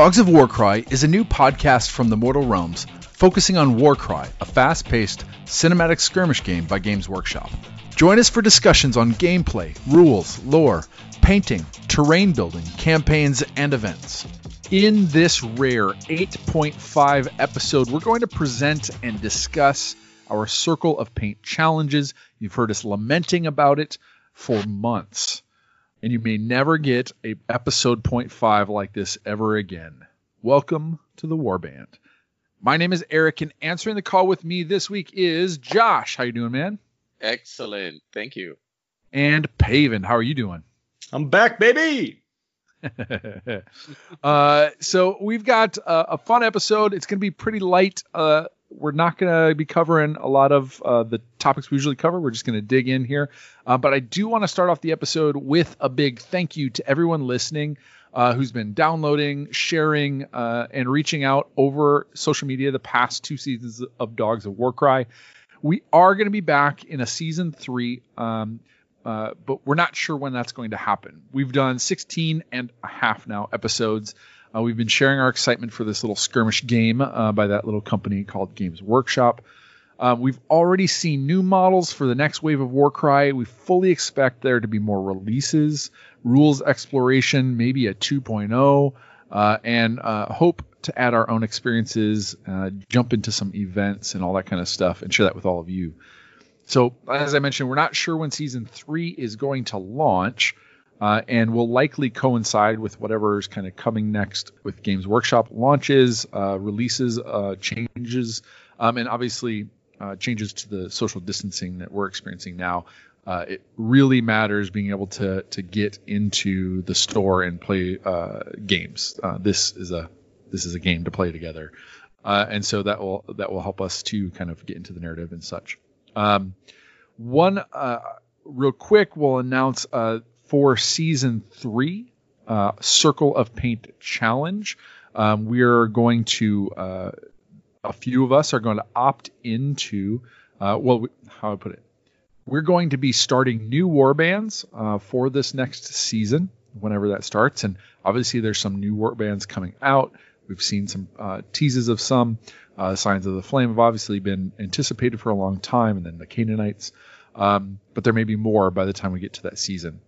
dogs of Warcry is a new podcast from the Mortal Realms focusing on Warcry, a fast paced cinematic skirmish game by Games Workshop. Join us for discussions on gameplay, rules, lore, painting, terrain building, campaigns, and events. In this rare 8.5 episode, we're going to present and discuss our Circle of Paint challenges. You've heard us lamenting about it for months and you may never get a episode 0.5 like this ever again. Welcome to the Warband. My name is Eric, and answering the call with me this week is Josh. How you doing, man? Excellent. Thank you. And Paven. How are you doing? I'm back, baby. uh, so we've got uh, a fun episode. It's going to be pretty light. Uh, we're not going to be covering a lot of uh, the topics we usually cover. We're just going to dig in here. Uh, but I do want to start off the episode with a big thank you to everyone listening uh, who's been downloading, sharing, and reaching out over social media the past two seasons of Dogs of Warcry. We are going to be back in a season three. Um, uh, but we're not sure when that's going to happen. We've done 16 and a half now episodes. Uh, we've been sharing our excitement for this little skirmish game uh, by that little company called Games Workshop. Uh, we've already seen new models for the next wave of Warcry. We fully expect there to be more releases, rules exploration, maybe a 2.0, uh, and uh, hope to add our own experiences, jump into some events and all that kind of stuff, and share that with all of you. So, as I mentioned, we're not sure when season three is going to launch uh, and will likely coincide with whatever is kind of coming next with Games Workshop launches, uh, releases, uh, changes, um, and obviously uh, changes to the social distancing that we're experiencing now. Uh, it really matters being able to to get into the store and play uh, games. this is a this is a game to play together, and so that will that will help us to kind of get into the narrative and such. Um, one real quick, we'll announce uh, for season three, uh, Circle of Paint Challenge. Um, we're going to, uh, a few of us are going to opt into, uh, well, how I put it, we're going to be starting new warbands uh, for this next season, whenever that starts. And obviously, there's some new warbands coming out. We've seen some uh, teases of some. Uh, Scions of the Flame have obviously been anticipated for a long time, and then the Khainites. Um, but there may be more by the time we get to that season.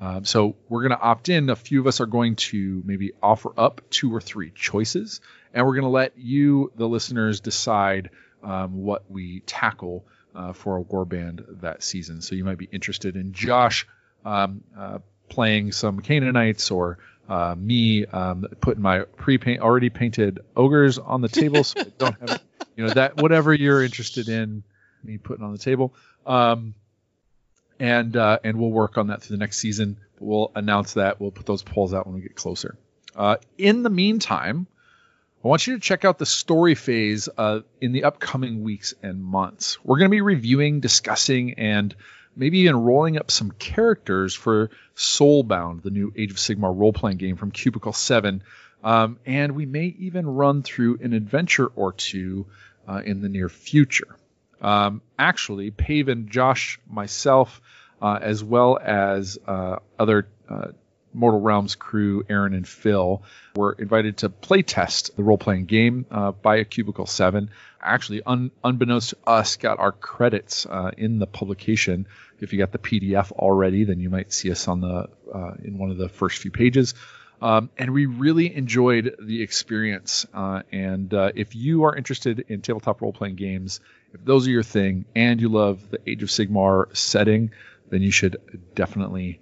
Um, so we're going to opt in. A few of us are going to maybe offer up two or three choices, and we're going to let you, the listeners, decide um, what we tackle uh, for a warband that season. So you might be interested in Josh um, uh, playing some Khainites or uh, me um, putting my pre-paint already painted ogres on the table, so I don't have you know that whatever you're interested in, me putting on the table. Um, and uh, and we'll work on that through the next season. We'll announce that. We'll put those polls out when we get closer. Uh, in the meantime, I want you to check out the story phase uh, in the upcoming weeks and months. We're going to be reviewing, discussing, and maybe even rolling up some characters for Soulbound, the new Age of Sigmar role playing game from Cubicle 7. Um, and we may even run through an adventure or two uh, in the near future. Um, actually, Paven, Josh, myself, uh, as well as uh, other uh, Mortal Realms crew, Aaron and Phil, were invited to playtest the role playing game uh, by a Cubicle 7. Actually, un- unbeknownst to us, got our credits uh, in the publication. If you got the PDF already, then you might see us on the uh, in one of the first few pages. Um, and we really enjoyed the experience. Uh, and uh, if you are interested in tabletop role playing games, if those are your thing, and you love the Age of Sigmar setting, then you should definitely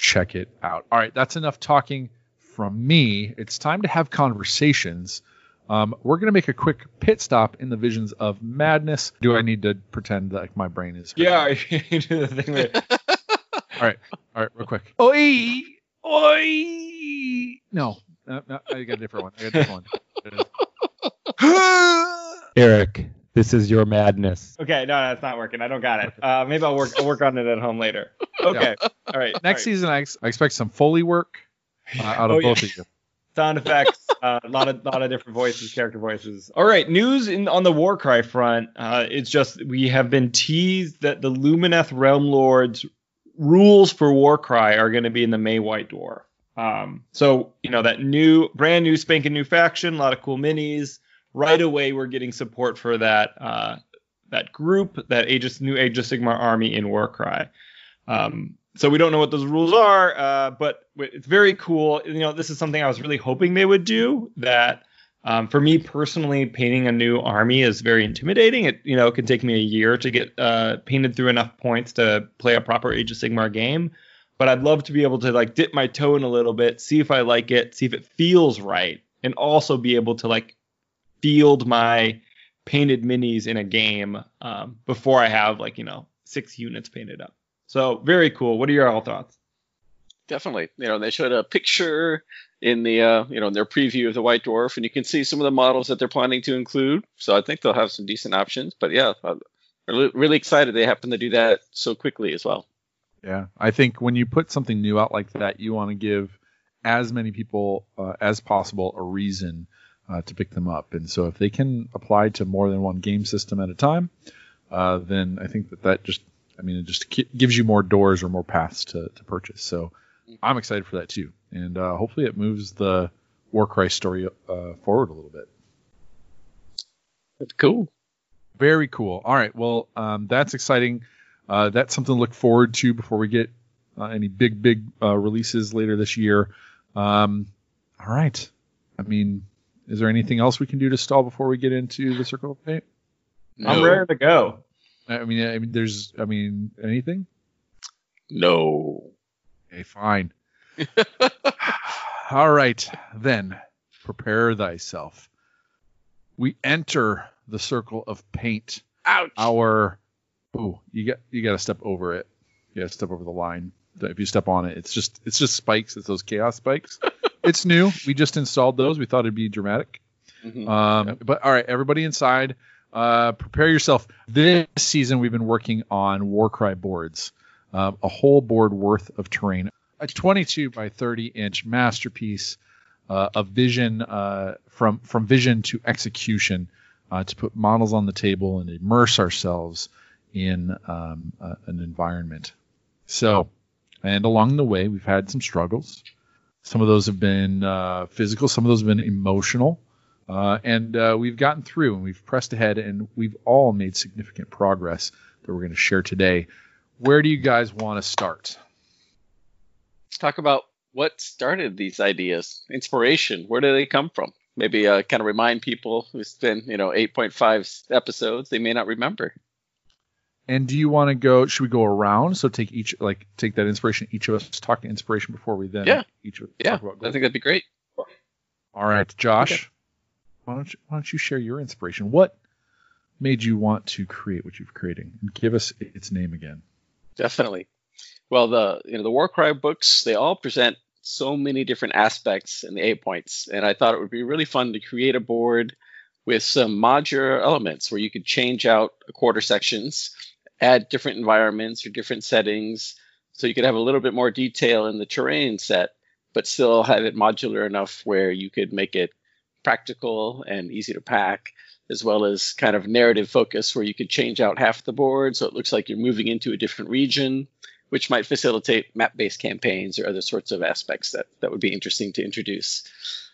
check it out. All right, that's enough talking from me. It's time to have conversations. Um, we're going to make a quick pit stop in the visions of madness. Do I need to pretend like my brain is? Yeah, you do the thing that. all right, all right, real quick. Oi, oi. No, no, no I got a different one. I got a different one. Eric, this is your madness. Okay, no, that's not working. I don't got it. Uh, maybe I'll work. I'll work on it at home later. Okay, all right. Next all right. season, I, ex- I expect some foley work uh, out of Oh, yeah. both of you. sound effects, uh, a lot of lot of different voices, character voices. All right, news in, on the Warcry front. Uh, it's just we have been teased that the Lumineth Realm Lords rules for Warcry are going to be in the May White Dwarf. Um, so you know that new, brand new, spanking new faction, a lot of cool minis. Right away, we're getting support for that uh, that group, that Age new Age of Sigmar army in Warcry. Um, so we don't know what those rules are, uh, but it's very cool. You know, this is something I was really hoping they would do. That um, for me personally, painting a new army is very intimidating. It you know it can take me a year to get uh, painted through enough points to play a proper Age of Sigmar game. But I'd love to be able to like dip my toe in a little bit, see if I like it, see if it feels right, and also be able to like field my painted minis in a game um, before I have like you know six units painted up. So very cool. What are your all thoughts? Definitely. You know, they showed a picture in the uh, you know in their preview of the White Dwarf, and you can see some of the models that they're planning to include. So I think they'll have some decent options. But yeah, I'm really excited they happen to do that so quickly as well. Yeah, I think when you put something new out like that, you want to give as many people uh, as possible a reason uh, to pick them up. And so if they can apply to more than one game system at a time, uh, then I think that that just I mean, it just gives you more doors or more paths to, to purchase. So I'm excited for that too, and uh, hopefully it moves the Warcry story uh, forward a little bit. That's cool. Very cool. All right, well, um, that's exciting. Uh, that's something to look forward to before we get uh, any big, big uh, releases later this year. Um, all right. I mean, is there anything else we can do to stall before we get into the Circle of Fate? No. I'm ready to go. I mean, I mean, there's, I mean, anything? No. Okay, fine. All right, then, prepare thyself. We enter the circle of paint. Ouch. Our, oh, you got, you got to step over it. You got to step over the line. If you step on it, it's just, it's just spikes. It's those chaos spikes. it's new. We just installed those. We thought it'd be dramatic. Mm-hmm. Um, yep. But all right, everybody inside uh, prepare yourself. This season, we've been working on Warcry boards, uh, a whole board worth of terrain, a 22 by 30 inch masterpiece uh, of vision uh, from from vision to execution uh, to put models on the table and immerse ourselves in um, an environment. So, and along the way, we've had some struggles. Some of those have been uh, physical, some of those have been emotional. Uh, and uh, we've gotten through and we've pressed ahead and we've all made significant progress that we're going to share today. Where do you guys want to start? Let's talk about what started these ideas, inspiration. Where do they come from? Maybe uh, kind of remind people who's been, you know, 8.5 episodes, they may not remember. And do you want to go? Should we go around? So take each, like, take that inspiration. Each of us talk to inspiration before we then. Yeah. Each of yeah. I think that'd be great. All right, Josh. Okay why don't you, why don't you share your inspiration? What made you want to create what you've creating? And give us its name again. Definitely. Well, the you know the Warcry books they all present so many different aspects and the eight points, and I thought it would be really fun to create a board with some modular elements where you could change out quarter sections, add different environments or different settings, so you could have a little bit more detail in the terrain set, but still have it modular enough where you could make it practical and easy to pack, as well as kind of narrative focus where you could change out half the board so it looks like you're moving into a different region, which might facilitate map based campaigns or other sorts of aspects that, that would be interesting to introduce.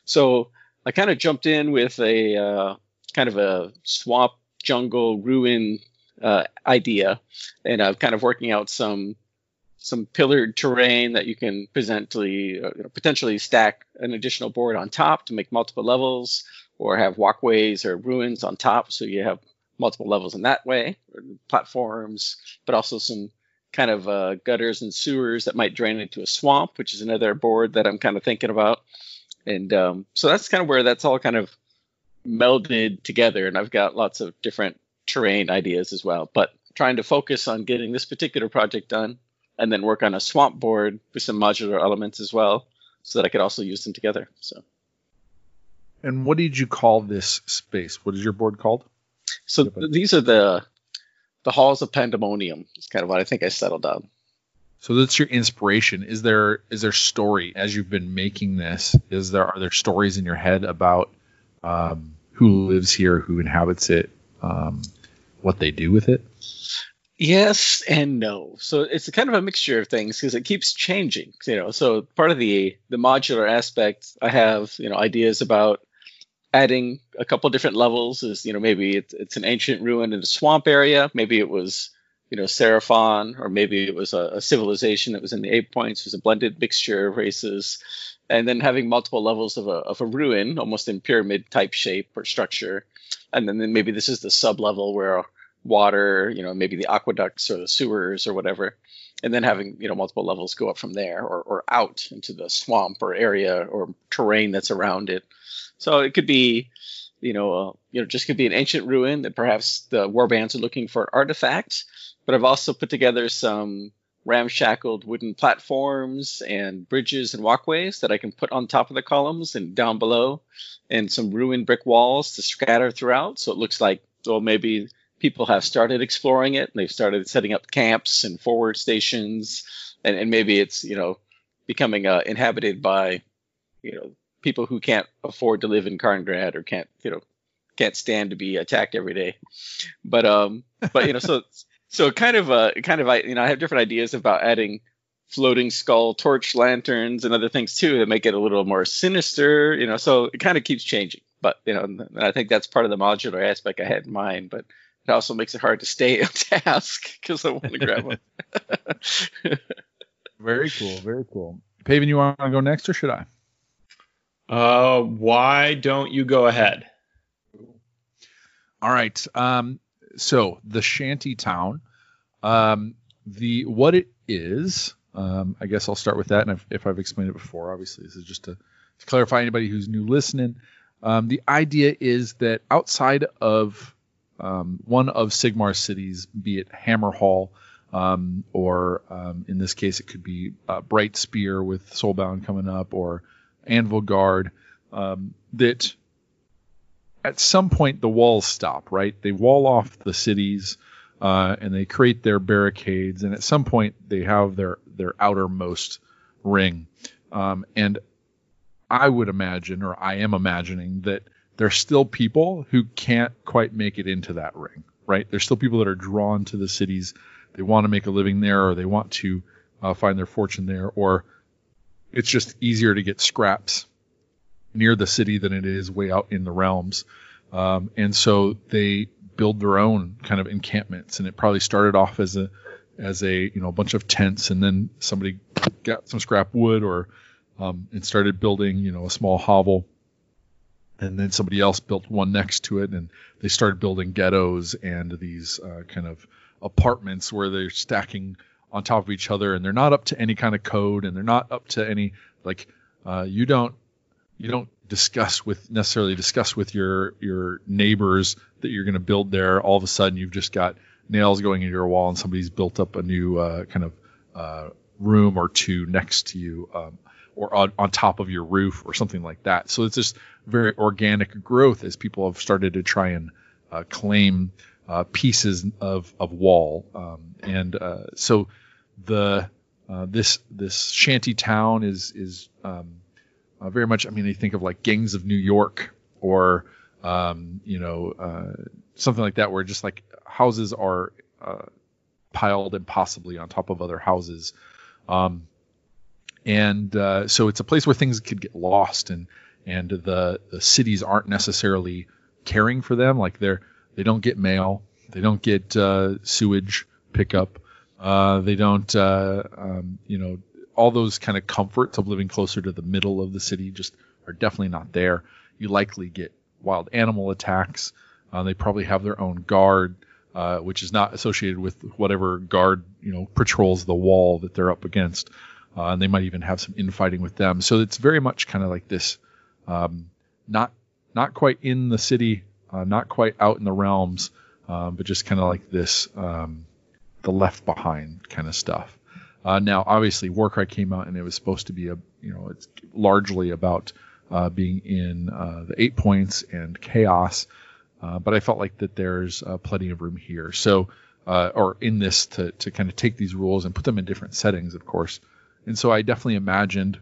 So I kind of jumped in with a uh, kind of a swamp, jungle, ruin uh, idea, and I'm kind of working out some some pillared terrain that you can potentially uh, potentially stack an additional board on top to make multiple levels, or have walkways or ruins on top, so you have multiple levels in that way, platforms, but also some kind of uh, gutters and sewers that might drain into a swamp, which is another board that I'm kind of thinking about. And um, so that's kind of where that's all kind of melded together. And I've got lots of different terrain ideas as well, but trying to focus on getting this particular project done and then work on a swamp board with some modular elements as well, so that I could also use them together. So. And what did you call this space? What is your board called? So th- these are the the halls of pandemonium. It's kind of what I think I settled on. So that's your inspiration. Is there is there story as you've been making this? Is there are there stories in your head about um, who lives here, who inhabits it, um, what they do with it? Yes and no. So it's kind of a mixture of things because it keeps changing. You know, so part of the the modular aspect, I have you know ideas about adding a couple different levels. Is you know maybe it's, it's an ancient ruin in a swamp area. Maybe it was you know Seraphon, or maybe it was a, a civilization that was in the eight points. It was a blended mixture of races, and then having multiple levels of a of a ruin, almost in pyramid type shape or structure, and then, then maybe this is the sub level where water, you know, maybe the aqueducts or the sewers or whatever, and then having you know multiple levels go up from there or, or out into the swamp or area or terrain that's around it. So it could be, you know, uh, you know, just could be an ancient ruin that perhaps the warbands are looking for an artifact. But I've also put together some ramshackled wooden platforms and bridges and walkways that I can put on top of the columns and down below, and some ruined brick walls to scatter throughout. So it looks like, well, maybe people have started exploring it and they've started setting up camps and forward stations and, and maybe it's you know becoming uh, inhabited by you know people who can't afford to live in Karngrad or can't you know can't stand to be attacked every day. But um but you know so so kind of uh kind of I you know I have different ideas about adding floating skull torch lanterns and other things too that make it a little more sinister you know so it kind of keeps changing. But you know I think that's part of the modular aspect I had in mind but it also makes it hard to stay on task because I want to grab one. very cool. Very cool. Paven, you want to go next or should I? Uh, why don't you go ahead? All right. Um, so the shanty town, um, the what it is. Um, I guess I'll start with that, and if, if I've explained it before, obviously this is just to, to clarify anybody who's new listening. Um, the idea is that outside of um, one of Sigmar's cities, be it Hammerhal, um, or um, in this case, it could be uh, Bright Spear with Soulbound coming up, or Anvilgard, um, that at some point the walls stop, right? They wall off the cities uh, and they create their barricades, and at some point they have their, their outermost ring. Um, and I would imagine, or I am imagining, that there's still people who can't quite make it into that ring, right? There's still people that are drawn to the cities. They want to make a living there, or they want to uh, find their fortune there, or it's just easier to get scraps near the city than it is way out in the realms. Um, and so they build their own kind of encampments, and it probably started off as a as a you know a bunch of tents, and then somebody got some scrap wood or um, and started building you know a small hovel and then somebody else built one next to it and they started building ghettos and these uh, kind of apartments where they're stacking on top of each other and they're not up to any kind of code and they're not up to any like uh, you don't you don't discuss with necessarily discuss with your your neighbors that you're going to build there. All of a sudden you've just got nails going into your wall and somebody's built up a new uh, kind of uh, room or two next to you. Um, or on, on top of your roof or something like that. So it's just very organic growth as people have started to try and uh, claim uh, pieces of, of wall. Um, and uh, so the uh, this this shanty town is is um, uh, very much. I mean, they think of like gangs of New York or um, you know uh, something like that, where just like houses are piled impossibly on top of other houses. Um, and uh, so it's a place where things could get lost and and the the cities aren't necessarily caring for them. Like they're they don't get mail. They don't get uh, sewage pickup. Uh, they don't uh, um, you know all those kind of comforts of living closer to the middle of the city just are definitely not there. You likely get wild animal attacks. Uh, they probably have their own guard uh, which is not associated with whatever guard you know patrols the wall that they're up against uh, and they might even have some infighting with them. So it's very much kind of like this, um, not not quite in the city, uh, not quite out in the realms, um, but just kind of like this, um, the left behind kind of stuff. Uh, now, obviously, Warcry came out and it was supposed to be a, you know, it's largely about uh, being in uh, the eight points and chaos, uh, but I felt like that there's plenty of room here. So or in this to to kind of take these rules and put them in different settings, of course. And so I definitely imagined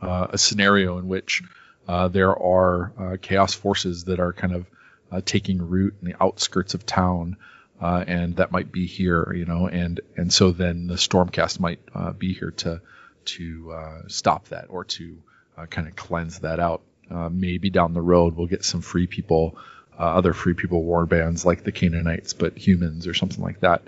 uh, a scenario in which uh, there are uh, chaos forces that are kind of uh, taking root in the outskirts of town, uh, and that might be here, you know, and and so then the Stormcast might uh, be here to to uh, stop that or to uh, kind of cleanse that out. Uh, maybe down the road we'll get some free people, uh, other free people war bands like the Khainites, but humans or something like that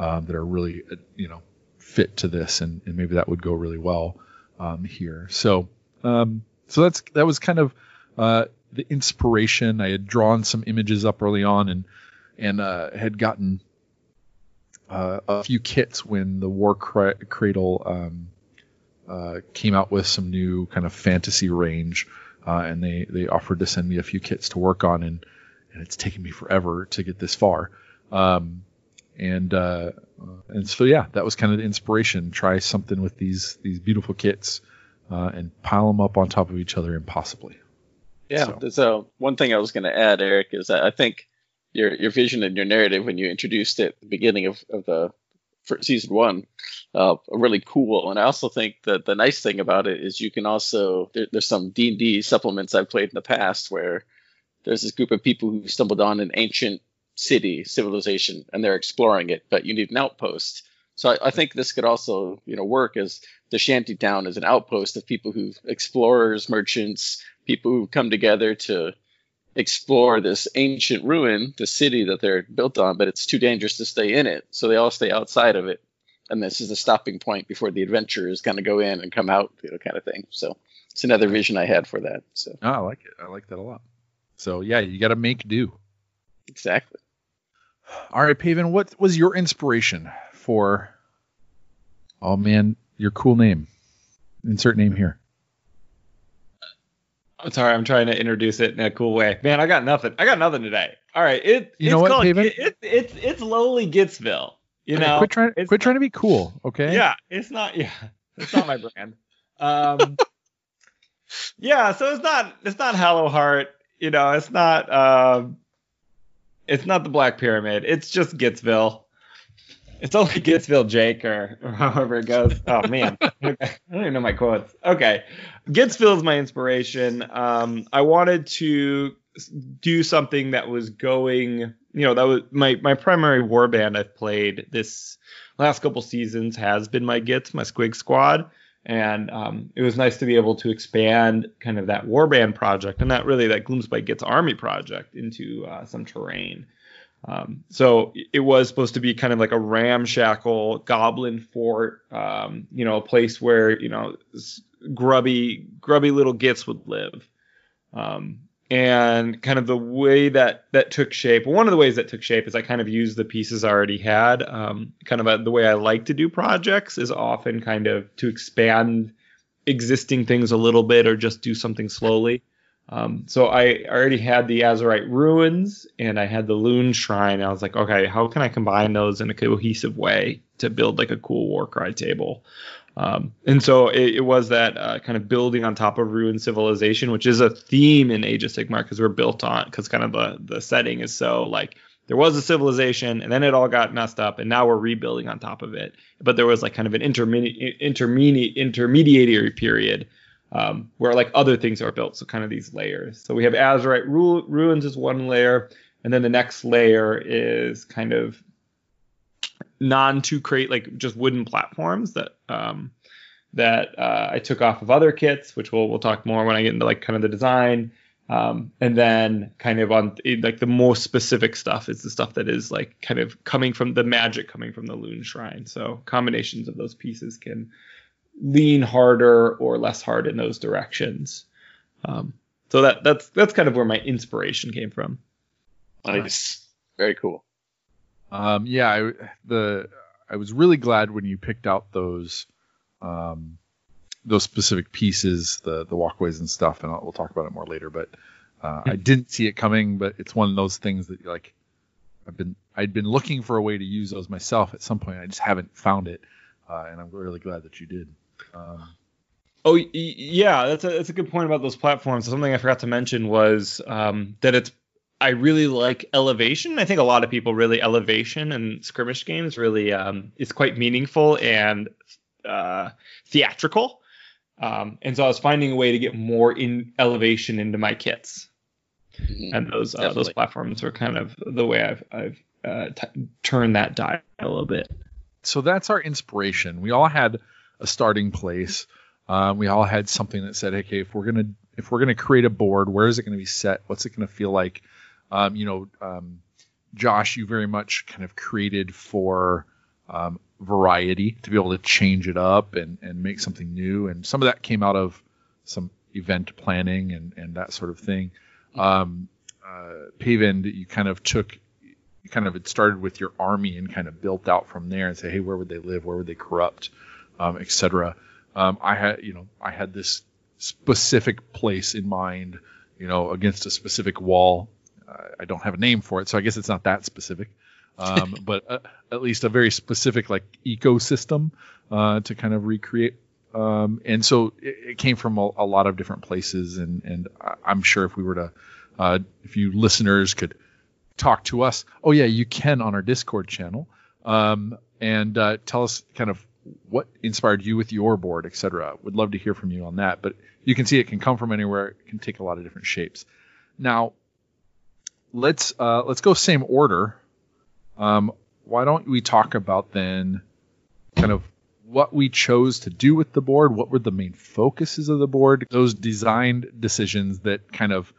um, that are really uh, you know fit to this, and, and maybe that would go really well um, here. So um, so that's that was kind of uh, the inspiration. I had drawn some images up early on and and uh, had gotten uh, a few kits when the War Cra- Cradle um, uh, came out with some new kind of fantasy range, uh, and they they offered to send me a few kits to work on, and and it's taken me forever to get this far. Um, and uh, and so yeah, that was kind of the inspiration. Try something with these these beautiful kits uh, and pile them up on top of each other impossibly. Yeah. So- So, one thing I was going to add, Eric, is that I think your your vision and your narrative when you introduced it at the beginning of, of the season one uh, are really cool. And I also think that the nice thing about it is you can also there, there's some D and D supplements I've played in the past where there's this group of people who stumbled on an ancient city civilization and they're exploring it, but you need an outpost. So I, I think this could also you know work as the shanty town as an outpost of people who explorers, merchants, people who come together to explore this ancient ruin, the city that they're built on, but it's too dangerous to stay in it. So they all stay outside of it. And this is a stopping point before the adventurers kind of go in and come out, you know, kind of thing. So it's another vision I had for that. So Oh, I like it. I like that a lot. So yeah, you got to make do. Exactly. All right, Paven, what was your inspiration for? Oh man, your cool name. Insert name here. I'm sorry, I'm trying to introduce it in a cool way. Man, I got nothing. I got nothing today. All right, it You it's know what, called, Haven? It, it, it's it's lowly Gitsville. You Okay, know, quit trying. it's Quit trying to be cool. Okay. Yeah, it's not. Yeah, it's not my brand. Um, yeah, so it's not. It's not Hallowheart. You know, it's not. Um, it's not the Black Pyramid. It's just Gitsville. It's only Gitsville Jake or, or however it goes. Oh man, I don't even know my quotes. Okay, Gitsville is my inspiration. Um, I wanted to do something that was going. You know, that was my my primary war band I've played this last couple seasons has been my Gits, my Squig Squad, and um, it was nice to be able to expand kind of that warband project and that really that Gloomspite Gitz army project into uh, some terrain. Um, so it was supposed to be kind of like a ramshackle goblin fort, um, you know, a place where you know grubby grubby little Gits would live. And kind of the way that that took shape one of the ways that took shape is i kind of used the pieces i already had. Um, kind of a, the way i like to do projects is often kind of to expand existing things a little bit or just do something slowly. Um, so i already had the Azyrite ruins and i had the Loonshrine. I was like okay how can i combine those in a cohesive way to build like a cool Warcry table um, and so it, it was that uh, kind of building on top of ruined civilization, which is a theme in Age of Sigmar because we're built on because kind of the the setting is so like there was a civilization and then it all got messed up and now we're rebuilding on top of it. But there was like kind of an intermediate intermediate intermediary period um, where like other things are built, so kind of these layers. So we have Azyrite ru- ruins is one layer, and then the next layer is kind of non to create like just wooden platforms that um that uh, I took off of other kits, which we'll we'll talk more when I get into like kind of the design. Um, and then kind of on like the most specific stuff is the stuff that is like kind of coming from the magic coming from the Loonshrine. So combinations of those pieces can lean harder or less hard in those directions. Um, so that that's that's kind of where my inspiration came from. Nice. Very cool. Um, yeah, I, the I was really glad when you picked out those um, those specific pieces, the the walkways and stuff, and I'll, we'll talk about it more later. But uh, I didn't see it coming, but it's one of those things that like I've been I'd been looking for a way to use those myself at some point. I just haven't found it, uh, and I'm really glad that you did. Um, Oh yeah, that's a that's a good point about those platforms. Something I forgot to mention was um, that it's I really like elevation. I think a lot of people really elevation and skirmish games really um, is quite meaningful and uh, theatrical. Um, and so I was finding a way to get more in elevation into my kits, Mhm. and those uh, those platforms are kind of the way I've I've uh, t- turned that dial a little bit. so that's our inspiration. We all had a starting place. Um, we all had something that said, "Okay, if we're gonna if we're gonna create a board, where is it going to be set? What's it going to feel like?" Um, you know, um, Josh, you very much kind of created for um, variety to be able to change it up and and make something new, and some of that came out of some event planning and and that sort of thing. Um, uh, Pavind, you kind of took you kind of had started with your army and kind of built out from there and say, hey, where would they live? Where would they corrupt, um, etc. Um, I had, you know, I had this specific place in mind, you know, against a specific wall. I don't have a name for it, so I guess it's not that specific, um, but uh, at least a very specific like ecosystem uh, to kind of recreate. Um, and so it, it came from a, a lot of different places, and and I'm sure if we were to, uh, if you listeners could talk to us. Oh yeah, you can on our Discord channel, um, and uh, tell us kind of what inspired you with your board, etc. Would love to hear from you on that. But you can see it can come from anywhere. It can take a lot of different shapes. Now, let's uh, let's go same order. Um, why don't we talk about then, kind of what we chose to do with the board? What were the main focuses of the board? Those design decisions that kind of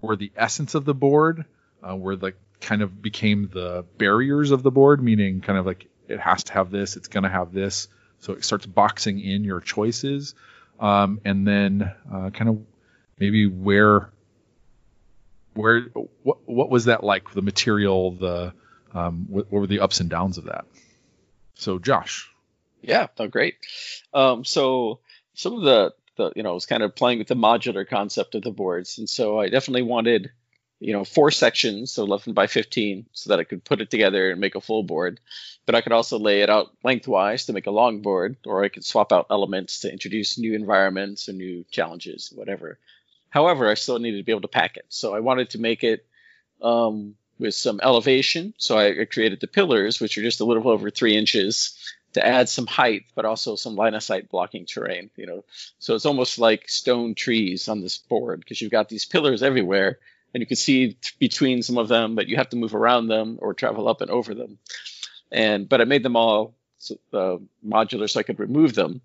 were the essence of the board uh, where the kind of became the barriers of the board, meaning kind of like it has to have this, it's going to have this, so it starts boxing in your choices, um, and then uh, kind of maybe where where what what was that like the material the um, what, what were the ups and downs of that? So Josh, Yeah, no, great. Um, so some of the, the, you know, I was kind of playing with the modular concept of the boards, and so I definitely wanted, you know, four sections, so 11 by 15, so that I could put it together and make a full board. But I could also lay it out lengthwise to make a long board, or I could swap out elements to introduce new environments or new challenges, whatever. However, I still needed to be able to pack it, so I wanted to make it um, with some elevation. So I, created the pillars, which are just a little over three inches, to add some height, but also some line of sight blocking terrain. You know, so it's almost like stone trees on this board because you've got these pillars everywhere, and you can see t- between some of them, but you have to move around them or travel up and over them. And but I made them all so, uh, modular so I could remove them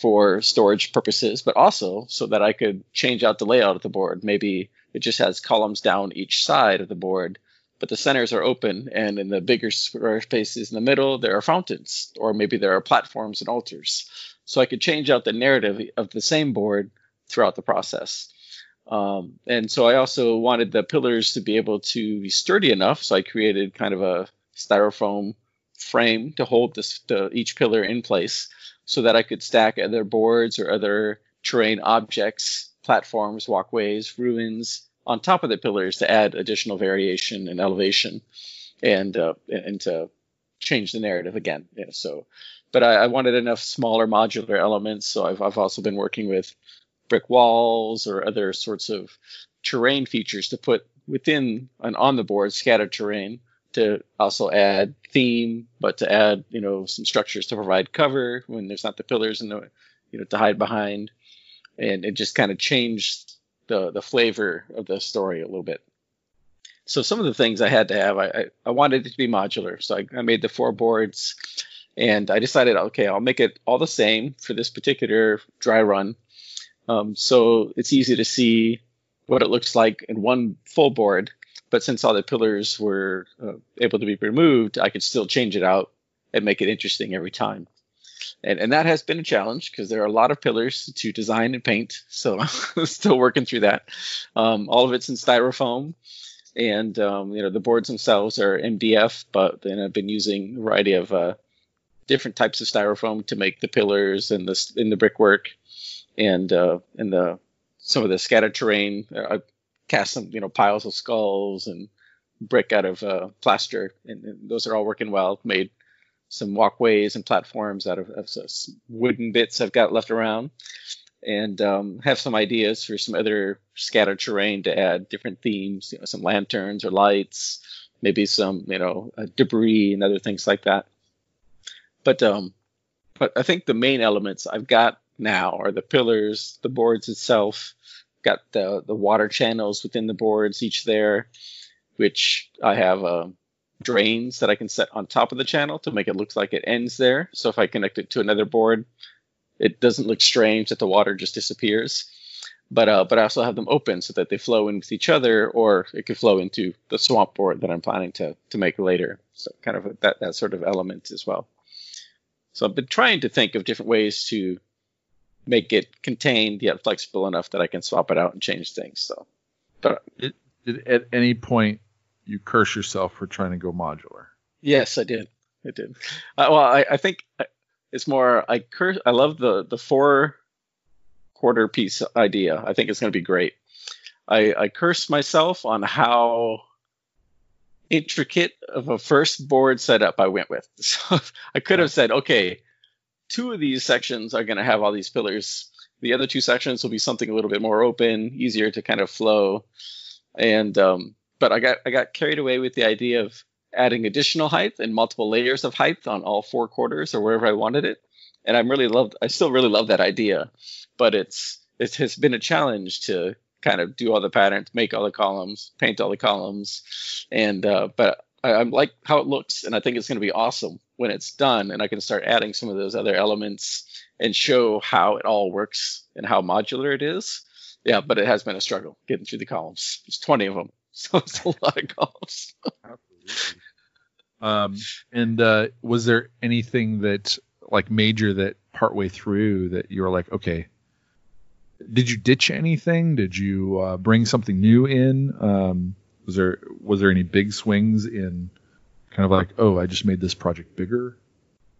for storage purposes, but also so that I could change out the layout of the board. Maybe it just has columns down each side of the board, but the centers are open, and in the bigger square spaces in the middle, there are fountains, or maybe there are platforms and altars. So I could change out the narrative of the same board throughout the process. Um, and so I also wanted the pillars to be able to be sturdy enough, so I created kind of a styrofoam frame to hold this each pillar in place, so that I could stack other boards or other terrain objects, platforms, walkways, ruins on top of the pillars to add additional variation and elevation, and uh, and to change the narrative again. Yeah, so, but I, I wanted enough smaller modular elements, so I've I've also been working with brick walls or other sorts of terrain features to put within and on the board scattered terrain to also add theme, but to add you know some structures to provide cover when there's not the pillars and the you know to hide behind, and it just kind of changed the the flavor of the story a little bit. So some of the things I had to have, I I, I wanted it to be modular, so I, I made the four boards, and I decided okay I'll make it all the same for this particular dry run, um, so it's easy to see what it looks like in one full board. But since all the pillars were uh, able to be removed, I could still change it out and make it interesting every time. And, and that has been a challenge because there are a lot of pillars to design and paint. So I'm still working through that. Um, all of it's in styrofoam. And um, you know the boards themselves are MDF, but then I've been using a variety of uh, different types of styrofoam to make the pillars and the in the brickwork, and uh, and the some of the scattered terrain. Uh, I cast some you know piles of skulls and brick out of uh, plaster, and, and those are all working well. Made some walkways and platforms out of, of wooden bits I've got left around. and um, have some ideas for some other scattered terrain to add different themes, you know, some lanterns or lights, maybe some, you know, uh, debris and other things like that. But um, but I think the main elements I've got now are the pillars, the boards itself, got the the water channels within the boards each there, which I have uh, drains that I can set on top of the channel to make it look like it ends there. So if I connect it to another board, it doesn't look strange that the water just disappears. But uh, but I also have them open so that they flow in with each other, or it could flow into the swamp board that I'm planning to to make later. So kind of that that sort of element as well. So I've been trying to think of different ways to make it contained yet flexible enough that I can swap it out and change things. So, but It, did at any point you curse yourself for trying to go modular? yes, I did. I did. Uh, well, I, I think it's more. I curse. I love the the four quarter piece idea. I think it's going to be great. I, I curse myself on how intricate of a first board setup I went with. So I could have said, okay, two of these sections are going to have all these pillars. The other two sections will be something a little bit more open, easier to kind of flow. And um, but I got I got carried away with the idea of adding additional height and multiple layers of height on all four quarters or wherever I wanted it. And I'm really loved. I still really love that idea, but it's it has been a challenge to kind of do all the patterns, make all the columns, paint all the columns, and uh, but I, I like how it looks, and I think it's going to be awesome when it's done, and I can start adding some of those other elements and show how it all works and how modular it is. Yeah, but it has been a struggle getting through the columns. There's 20 of them, so it's a lot of columns. Um, and uh, was there anything that like major that partway through that you were like, okay, did you ditch anything? Did you uh, bring something new in? Um, was there was there any big swings in kind of like, oh, I just made this project bigger?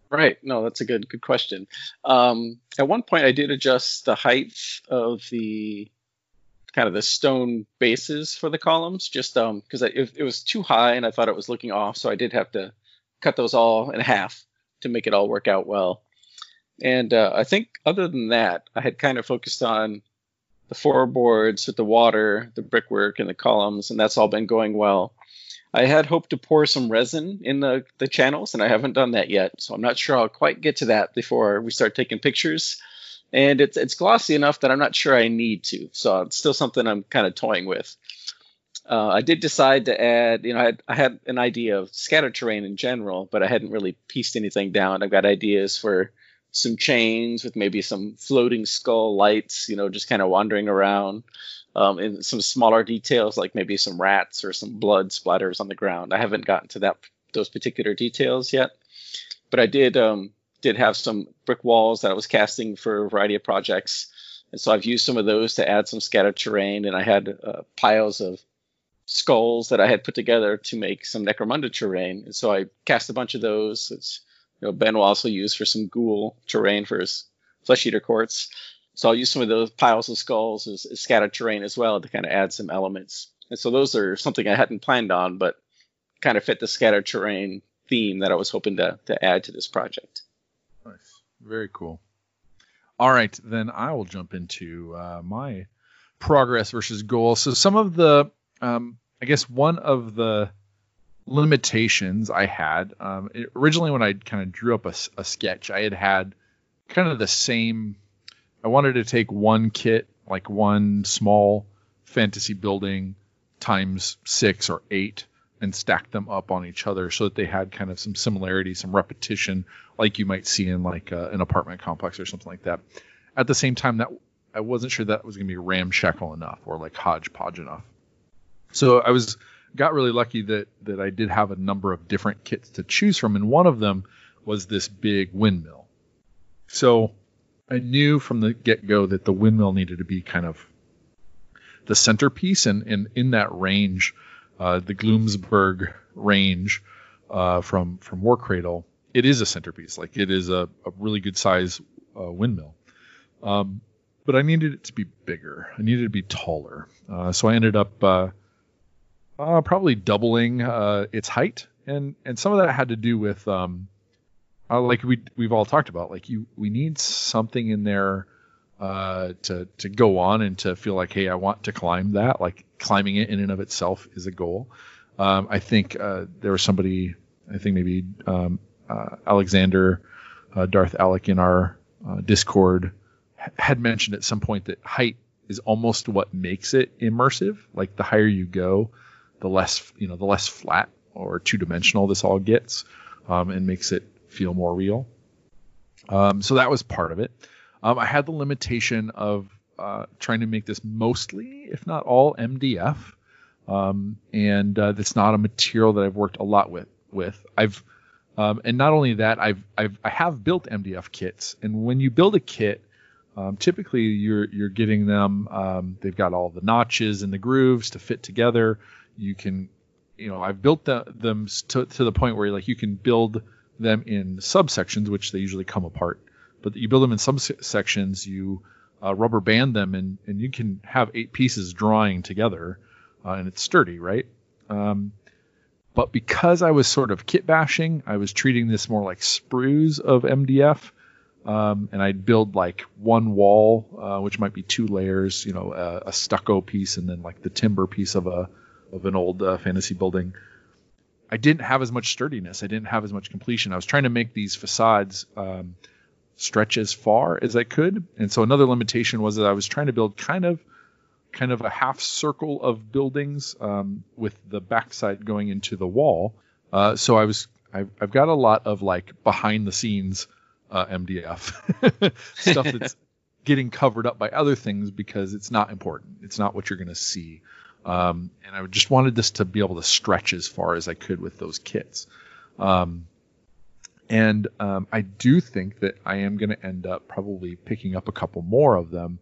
Right. No, that's a good good question. Um, at one point, I did adjust the height of the kind of the stone bases for the columns, just um because it, it was too high and I thought it was looking off, so I did have to cut those all in half to make it all work out well. And uh, I think other than that, I had kind of focused on the floorboards with the water, the brickwork, and the columns, and that's all been going well. I had hoped to pour some resin in the, the channels, and I haven't done that yet. So I'm not sure I'll quite get to that before we start taking pictures. And it's it's glossy enough that I'm not sure I need to. So it's still something I'm kind of toying with. Uh, I did decide to add, you know, I had, I had an idea of scatter terrain in general, but I hadn't really pieced anything down. I've got ideas for some chains with maybe some floating skull lights, you know, just kind of wandering around um, some smaller details like maybe some rats or some blood splatters on the ground. I haven't gotten to that those particular details yet, but I did um, did have some brick walls that I was casting for a variety of projects, and so I've used some of those to add some scattered terrain. And I had uh, piles of skulls that I had put together to make some Necromunda terrain, and so I cast a bunch of those. It's, know, Ben will also use for some ghoul terrain for his flesh eater courts. So I'll use some of those piles of skulls as, as scattered terrain as well to kind of add some elements. And so those are something I hadn't planned on, but kind of fit the scattered terrain theme that I was hoping to to add to this project. Nice. Very cool. All right, then I will jump into uh, my progress versus goal. So some of the, um, I guess one of the limitations I had um, it- originally when I kind of drew up a sketch, I had had kind of the same. I wanted to take one kit, like one small fantasy building times six or eight, and stack them up on each other so that they had kind of some similarity, some repetition, like you might see in like uh, an apartment complex or something like that. At the same time, that I wasn't sure that was going to be ramshackle enough or like hodgepodge enough. So I was got really lucky that that I did have a number of different kits to choose from, and one of them was this big windmill. So I knew from the get go that the windmill needed to be kind of the centerpiece, and, and in that range, uh, the Gloomsburg range uh, from from War Cradle, it is a centerpiece. Like it is a, a really good size uh, windmill. Um, but I needed it to be bigger. I needed it to be taller. Uh, so I ended up uh, probably doubling uh, its height, and and some of that had to do with um, uh, like we we've all talked about. Like you, we need something in there uh, to to go on and to feel like, hey, I want to climb that. Like climbing it in and of itself is a goal. Um, I think uh, there was somebody, I think maybe um, uh, Alexander uh, Darth Alec in our Discord had mentioned at some point that height is almost what makes it immersive. Like the higher you go, the less you know, the less flat or two dimensional this all gets, um, and makes it feel more real. Um, so that was part of it. Um, I had the limitation of uh, trying to make this mostly, if not all, MDF, um, and uh, that's not a material that I've worked a lot with. With I've um, and not only that, I've, I've I have built MDF kits, and when you build a kit, um, typically you're you're getting them. Um, they've got all the notches and the grooves to fit together. You can, you know, I've built the, them to, to the point where like you can build them in subsections, which they usually come apart. But you build them in subsections, you uh, rubber band them, and and you can have eight pieces drawing together, uh, and it's sturdy, right? Um, but because I was sort of kit bashing, I was treating this more like sprues of MDF. Um, and I'd build like one wall, uh, which might be two layers, you know, a, a, stucco piece and then like the timber piece of a of an old uh, fantasy building. I didn't have as much sturdiness. I didn't have as much completion. I was trying to make these facades um, stretch as far as I could, and so another limitation was that I was trying to build kind of kind of a half circle of buildings um, with the backside going into the wall. Uh, so I was I've, I've, got a lot of like behind the scenes uh, MDF stuff that's getting covered up by other things because it's not important. It's not what you're going to see. Um, and I just wanted this to be able to stretch as far as I could with those kits. Um, and um, I do think that I am going to end up probably picking up a couple more of them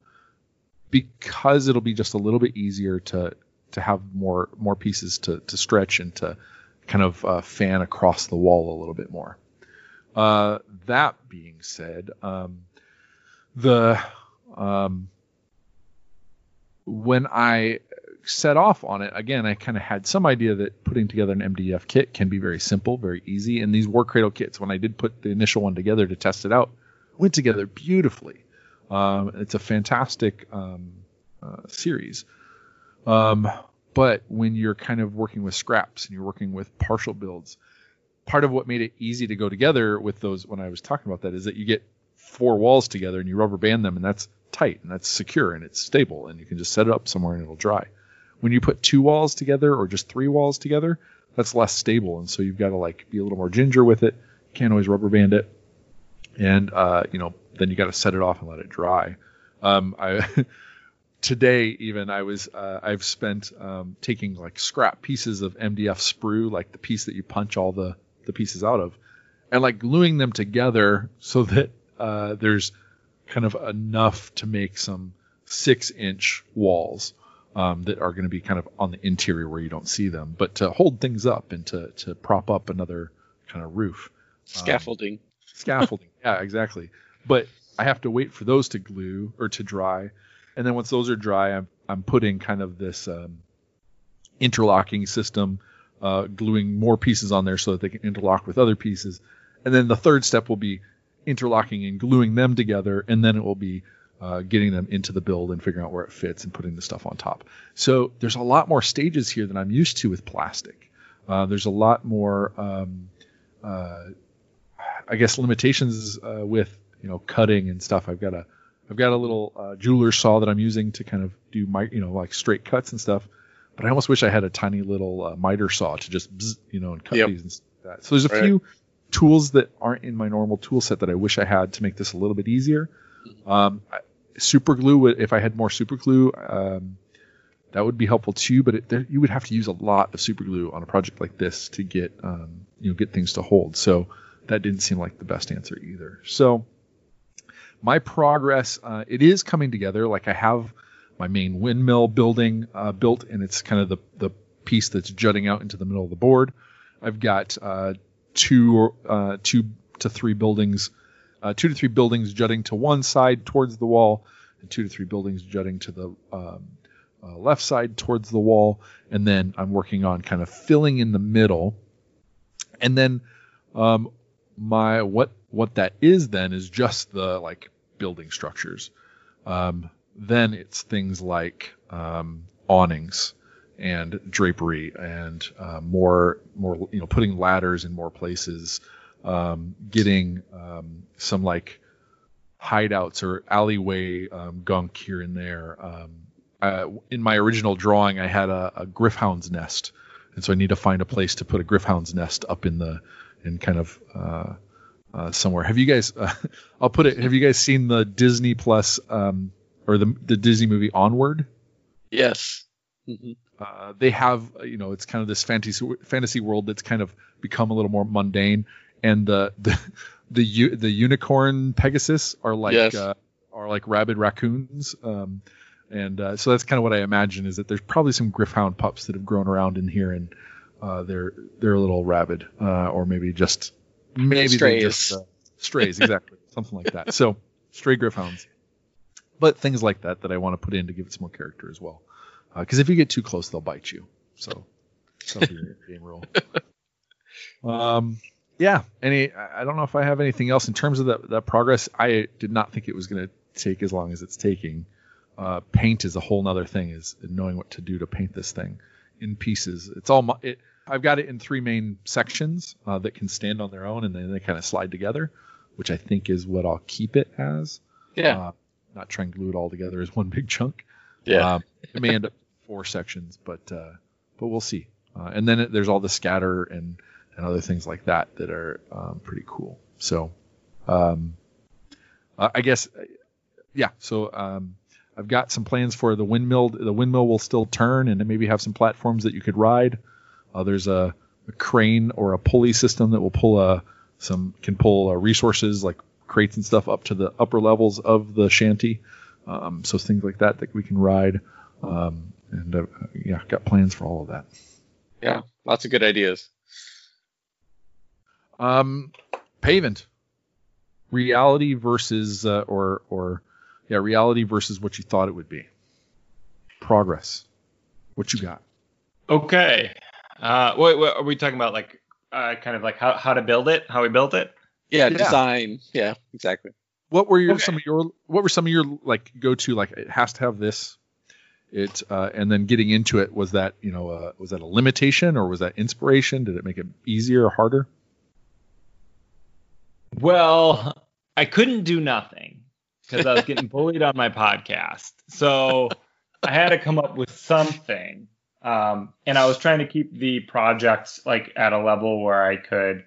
because it'll be just a little bit easier to to have more more pieces to to stretch and to kind of uh, fan across the wall a little bit more. Uh, that being said, um, the um, when I set off on it, again, I kind of had some idea that putting together an MDF kit can be very simple, very easy. And these Warcradle kits, when I did put the initial one together to test it out, went together beautifully. Um, it's a fantastic um, uh, series. Um, but when you're kind of working with scraps and you're working with partial builds, part of what made it easy to go together with those when I was talking about that is that you get four walls together and you rubber band them and that's tight and that's secure and it's stable and you can just set it up somewhere and it'll dry. When you put two walls together or just three walls together, that's less stable and so you've got to like be a little more ginger with it. Can't always rubber band it, and uh, you know then you got to set it off and let it dry. Um, I today even I was uh, I've spent um, taking like scrap pieces of MDF sprue, like the piece that you punch all the the pieces out of, and like gluing them together so that uh, there's kind of enough to make some six inch walls um, that are going to be kind of on the interior where you don't see them, but to hold things up and to to prop up another kind of roof. Scaffolding. Um, scaffolding. yeah, exactly. But I have to wait for those to glue or to dry, and then once those are dry, I'm I'm putting kind of this um, interlocking system, uh, gluing more pieces on there so that they can interlock with other pieces, and then the third step will be interlocking and gluing them together, and then it will be uh, getting them into the build and figuring out where it fits and putting the stuff on top. So there's a lot more stages here than I'm used to with plastic. Uh, there's a lot more, um, uh, I guess, limitations uh, with you know cutting and stuff. I've got a I've got a little uh, jeweler saw that I'm using to kind of do my you know like straight cuts and stuff. But I almost wish I had a tiny little uh, miter saw to just bzz, you know and cut yep. these and stuff like that. So there's a right. few tools that aren't in my normal tool set that I wish I had to make this a little bit easier. Um, super glue, if I had more super glue, um, that would be helpful too. But it, there, you would have to use a lot of super glue on a project like this to get um, you know get things to hold. So that didn't seem like the best answer either. So my progress, uh, it is coming together. Like I have my main windmill building uh, built, and it's kind of the the piece that's jutting out into the middle of the board. I've got uh, two uh, two to three buildings, uh, two to three buildings jutting to one side towards the wall, and two to three buildings jutting to the um, uh, left side towards the wall. And then I'm working on kind of filling in the middle, and then um, my what what that is then is just the like building structures. Um, then it's things like um, awnings and drapery and uh, more more you know putting ladders in more places, um, getting um, some like hideouts or alleyway um, gunk here and there. Um, uh, in my original drawing, I had a, a griffhound's nest, and so I need to find a place to put a griffhound's nest up in the in kind of uh, uh, somewhere. Have you guys? Uh, I'll put it. Have you guys seen the Disney Plus um, or the the Disney movie Onward? Yes. hmm Uh, they have uh, you know it's kind of this fantasy fantasy world that's kind of become a little more mundane, and the the the, the unicorn Pegasus are like Yes. uh, are like rabid raccoons. Um, and uh, so that's kind of what I imagine is that there's probably some Griffhound pups that have grown around in here, and uh, they're they're a little rabid, uh, or maybe just maybe Strays. just uh, strays, exactly, something like that. So stray Griffhounds, but things like that that I want to put in to give it some more character as well. Because if you get too close, they'll bite you. So that'll be your game rule. Um, yeah. Any? I don't know if I have anything else in terms of that that progress. I did not think it was going to take as long as it's taking. Uh, paint is a whole nother thing. Is knowing what to do to paint this thing in pieces. It's all. It, I've got it in three main sections uh, that can stand on their own, and then they kind of slide together, which I think is what I'll keep it as. Yeah. Uh, not try and glue it all together as one big chunk. yeah. Um, it may end up four sections, but uh, but we'll see. Uh, and then it, there's all the scatter and and other things like that that are um, pretty cool. So, um, uh, I guess, uh, yeah. So um, I've got some plans for the windmill. The windmill will still turn, and maybe have some platforms that you could ride. Uh, there's a, a crane or a pulley system that will pull a some can pull uh, resources like crates and stuff up to the upper levels of the shanty. Um, so things like that that we can ride. Um, and uh, yeah, got plans for all of that. yeah. Lots of good ideas. Um, Pavement, reality versus uh, or or yeah, reality versus what you thought it would be. Progress. What you got? Okay. Uh, wait, wait, are we talking about like uh, kind of like how, how to build it, how we built it? Yeah. Yeah. Design. Yeah. Exactly. What were your Okay. some of your what were some of your like go to like it has to have this it uh, and then getting into it was that you know uh, was that a limitation or was that inspiration did it make it easier or harder Well, I couldn't do nothing because I was getting bullied on my podcast. So I had to come up with something. Um, and I was trying to keep the project like at a level where I could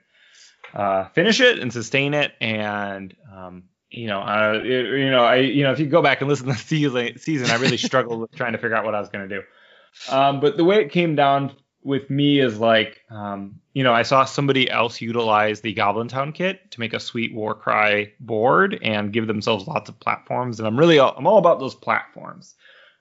uh, finish it and sustain it. And um, you know, uh, it, you know, I you know, if you go back and listen to the season, season I really struggled with trying to figure out what I was going to do. Um, but the way it came down with me is like, um, you know, I saw somebody else utilize the Goblin Town kit to make a sweet Warcry board and give themselves lots of platforms, and I'm really all, I'm all about those platforms.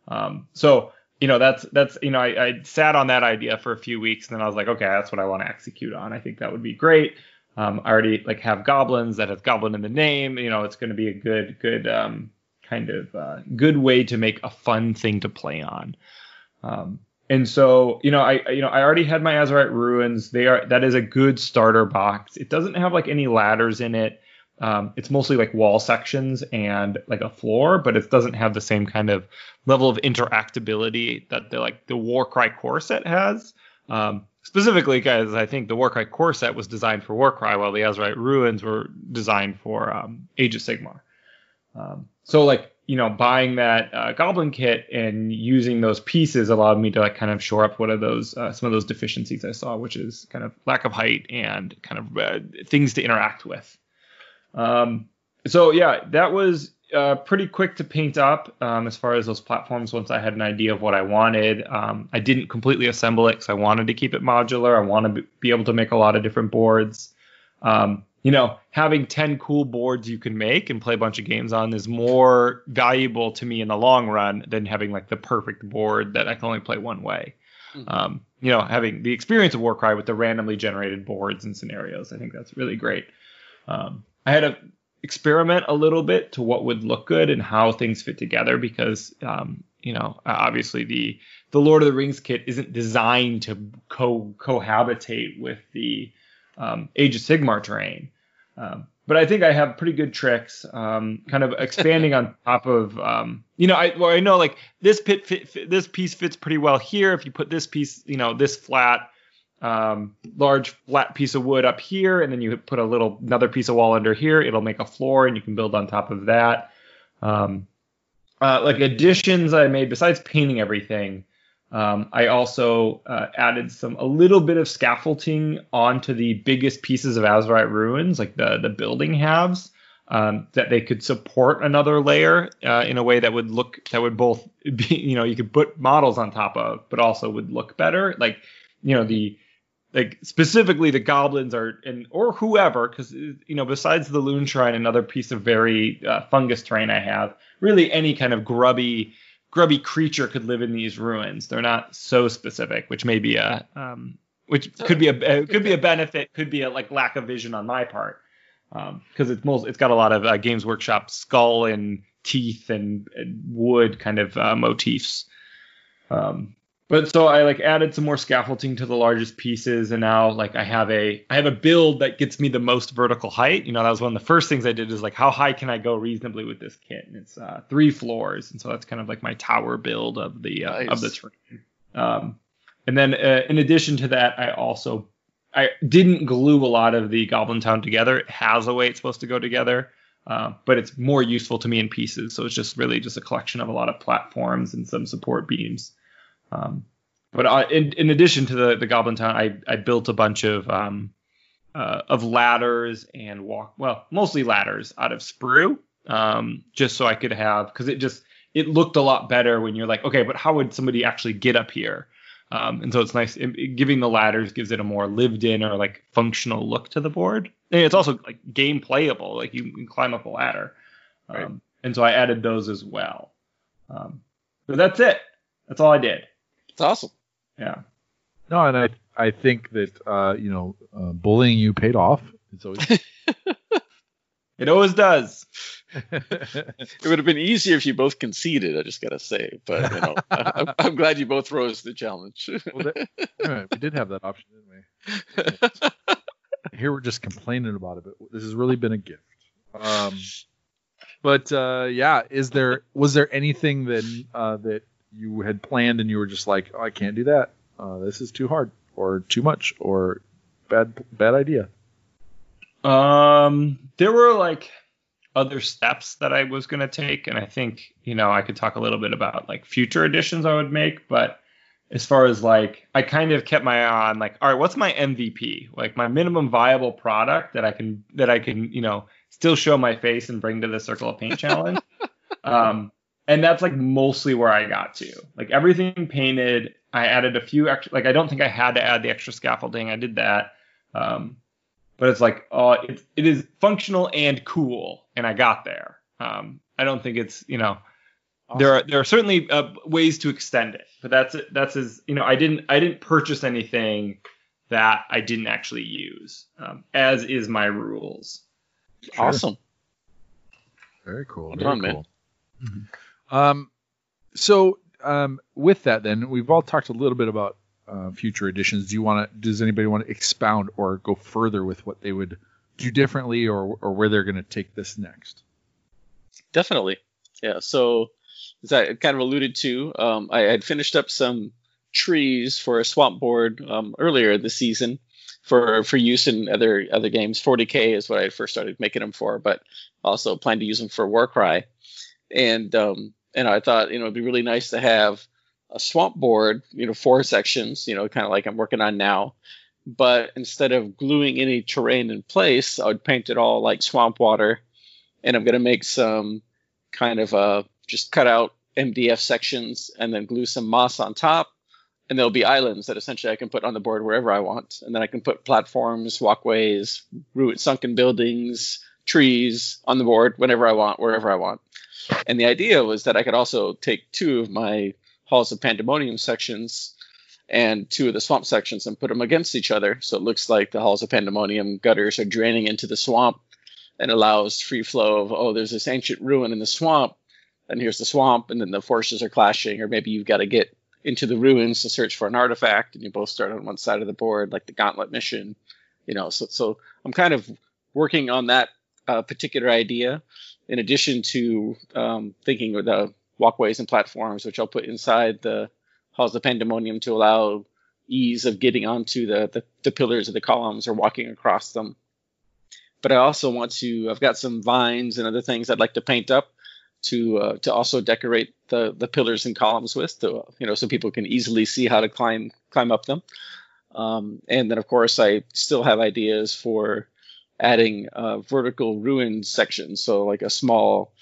Um, so you know, that's that's you know, I, I sat on that idea for a few weeks, and then I was like, okay, that's what I want to execute on. I think that would be great. Um, I already like have goblins that have goblin in the name. You know, it's going to be a good good um, kind of uh, good way to make a fun thing to play on. Um, and so, you know, I you know I already had my Azyrite ruins. They are that is a good starter box. It doesn't have like any ladders in it. Um, it's mostly like wall sections and like a floor, but it doesn't have the same kind of level of interactability that the like the Warcry core set has. Um, specifically, guys, I think the Warcry core set was designed for Warcry, while the Azyrite ruins were designed for um, Age of Sigmar. Um, so like you know, buying that uh, Goblin kit and using those pieces allowed me to like kind of shore up one of those uh, some of those deficiencies I saw, which is kind of lack of height and kind of uh, things to interact with. Um, so yeah, that was uh, pretty quick to paint up um, as far as those platforms. Once I had an idea of what I wanted, um, I didn't completely assemble it because I wanted to keep it modular. I want to be able to make a lot of different boards. Um, you know, having 10 cool boards you can make and play a bunch of games on is more valuable to me in the long run than having like the perfect board that I can only play one way. Mhm. Um, you know, having the experience of Warcry with the randomly generated boards and scenarios, I think that's really great. Um, I had to experiment a little bit to what would look good and how things fit together because, um, you know, obviously the the Lord of the Rings kit isn't designed to co cohabitate with the um, Age of Sigmar terrain. Um, but I think I have pretty good tricks, um, kind of expanding on top of, um, you know, I well, I know like this pit fit, fit, this piece fits pretty well here. If you put this piece, you know, this flat, um, large flat piece of wood up here, and then you put a little another piece of wall under here, it'll make a floor, and you can build on top of that. Um, uh, like additions I made besides painting everything. Um, I also uh, added some a little bit of scaffolding onto the biggest pieces of Azyrite ruins, like the the building halves, um, that they could support another layer uh, in a way that would look that would both be you know you could put models on top of, but also would look better. Like you know the like specifically the goblins are and or whoever because you know besides the Loonshrine another piece of very uh, fungus terrain I have really any kind of grubby grubby creature could live in these ruins. They're not so specific, which may be a um, which could be a could be a benefit, could be a like lack of vision on my part Um because um, it's most it's got a lot of uh, Games Workshop skull and teeth and, and wood kind of uh, motifs. Um, but so I like added some more scaffolding to the largest pieces, and now like I have a I have a build that gets me the most vertical height. You know, that was one of the first things I did is like how high can I go reasonably with this kit? And it's uh, three floors, and so that's kind of like my tower build of the uh, nice. of the terrain. Um, and then uh, in addition to that, I also I didn't glue a lot of the Goblin Town together. It has a way it's supposed to go together. Uh, but it's more useful to me in pieces. So it's just really just a collection of a lot of platforms and some support beams. Um, but I, in, in addition to the, the Goblin Town, I, I built a bunch of um, uh, of ladders and walk well mostly ladders out of sprue um, just so I could have because it just it looked a lot better when you're like okay but how would somebody actually get up here? Um, and so it's nice it, giving the ladders gives it a more lived in or like functional look to the board. And it's also like game playable like you can climb up a ladder. Right. Um, and so I added those as well. Um, but that's it. That's all I did it's awesome. Yeah. No, and I I think that uh, you know uh, bullying you paid off. It's always. it always does. it would have been easier if you both conceded. I just gotta say, but you know, I, am glad you both rose the challenge. well, that, right, we did have that option, didn't we? Here we're just complaining about it, but this has really been a gift. Um, but uh, yeah, is there was there anything that uh, that you had planned and you were just like, oh, I can't do that. Uh, this is too hard or too much or bad bad idea. Um, there were like other steps that I was going to take, and I think you know I could talk a little bit about like future additions I would make, but as far as like I kind of kept my eye on like all right, what's my MVP? Like my minimum viable product that I can that I can you know still show my face and bring to the Circle of Paint challenge. um, and that's like mostly where I got to. Like everything painted. I added a few extra. Like I don't think I had to add the extra scaffolding. I did that. Um, but it's like, oh, it, it is functional and cool, and I got there. Um, I don't think it's you know. Awesome. There are there are certainly uh, ways to extend it, but that's that's as you know. I didn't I didn't purchase anything that I didn't actually use, um, as is my rules. Sure. Awesome. Very cool. Very cool. Man. Mm-hmm. Um, so um, with that, then we've all talked a little bit about uh, future editions. Do you want to? Does anybody want to expound or go further with what they would do differently, or or where they're going to take this next? Definitely, yeah. So as I kind of alluded to, um, I had finished up some trees for a swamp board um, earlier this season for for use in other other games. 40k is what I first started making them for, but also plan to use them for Warcry. And um, and I thought, you know, it'd be really nice to have a swamp board, you know, four sections, you know, kind of like I'm working on now. But instead of gluing any terrain in place, I would paint it all like swamp water. And I'm going to make some kind of uh, just cut out MDF sections and then glue some moss on top. And there'll be islands that essentially I can put on the board wherever I want. And then I can put platforms, walkways, root sunken buildings, trees on the board whenever I want, wherever I want. And the idea was that I could also take two of my Halls of Pandemonium sections and two of the swamp sections and put them against each other. So it looks like the Halls of Pandemonium gutters are draining into the swamp and allows free flow of, oh, there's this ancient ruin in the swamp, and here's the swamp, and then the forces are clashing, or maybe you've got to get into the ruins to search for an artifact, and you both start on one side of the board, like the Gauntlet mission. You know, so so I'm kind of working on that uh, particular idea, in addition to um, thinking of the walkways and platforms, which I'll put inside the halls of pandemonium to allow ease of getting onto the, the, the pillars of the columns or walking across them. But I also want to, I've got some vines and other things I'd like to paint up to uh, to also decorate the the pillars and columns with, to, you know, so people can easily see how to climb climb up them. Um, and then, of course, I still have ideas for adding uh, vertical ruin sections, so like a small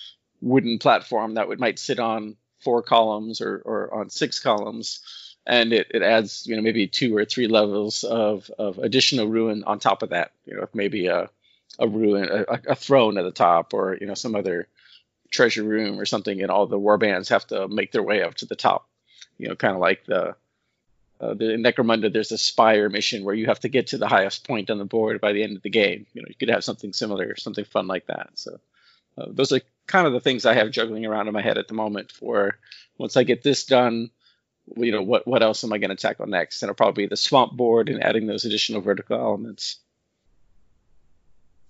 wooden platform that would might sit on four columns or, or on six columns. And it, it adds you know maybe two or three levels of, of additional ruin on top of that. You know maybe a, a ruin a, a throne at the top or you know some other treasure room or something and all the warbands have to make their way up to the top. You know kind of like the uh, the Necromunda, there's a Spire mission where you have to get to the highest point on the board by the end of the game. You know, you could have something similar, or something fun like that. So, uh, those are kind of the things I have juggling around in my head at the moment. For once I get this done, you know, what what else am I going to tackle next? And it'll probably be the swamp board and adding those additional vertical elements.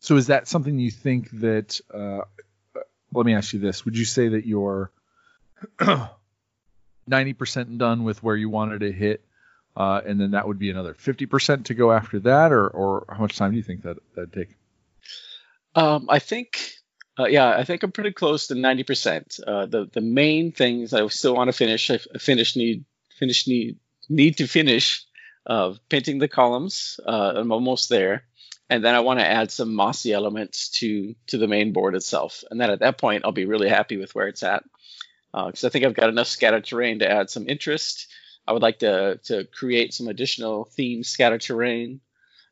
So is that something you think that? Uh, let me ask you this: Would you say that you're ninety percent done with where you wanted to hit, uh, and then that would be another fifty percent to go after that, or or how much time do you think that that'd take? Um, I think uh, yeah, I think I'm pretty close to 90%. Uh, the the main things I still want to finish, I finish need finish need need to finish uh, painting the columns. Uh, I'm almost there, and then I want to add some mossy elements to to the main board itself. And then at that point, I'll be really happy with where it's at because uh, I think I've got enough scattered terrain to add some interest. I would like to to create some additional theme scatter terrain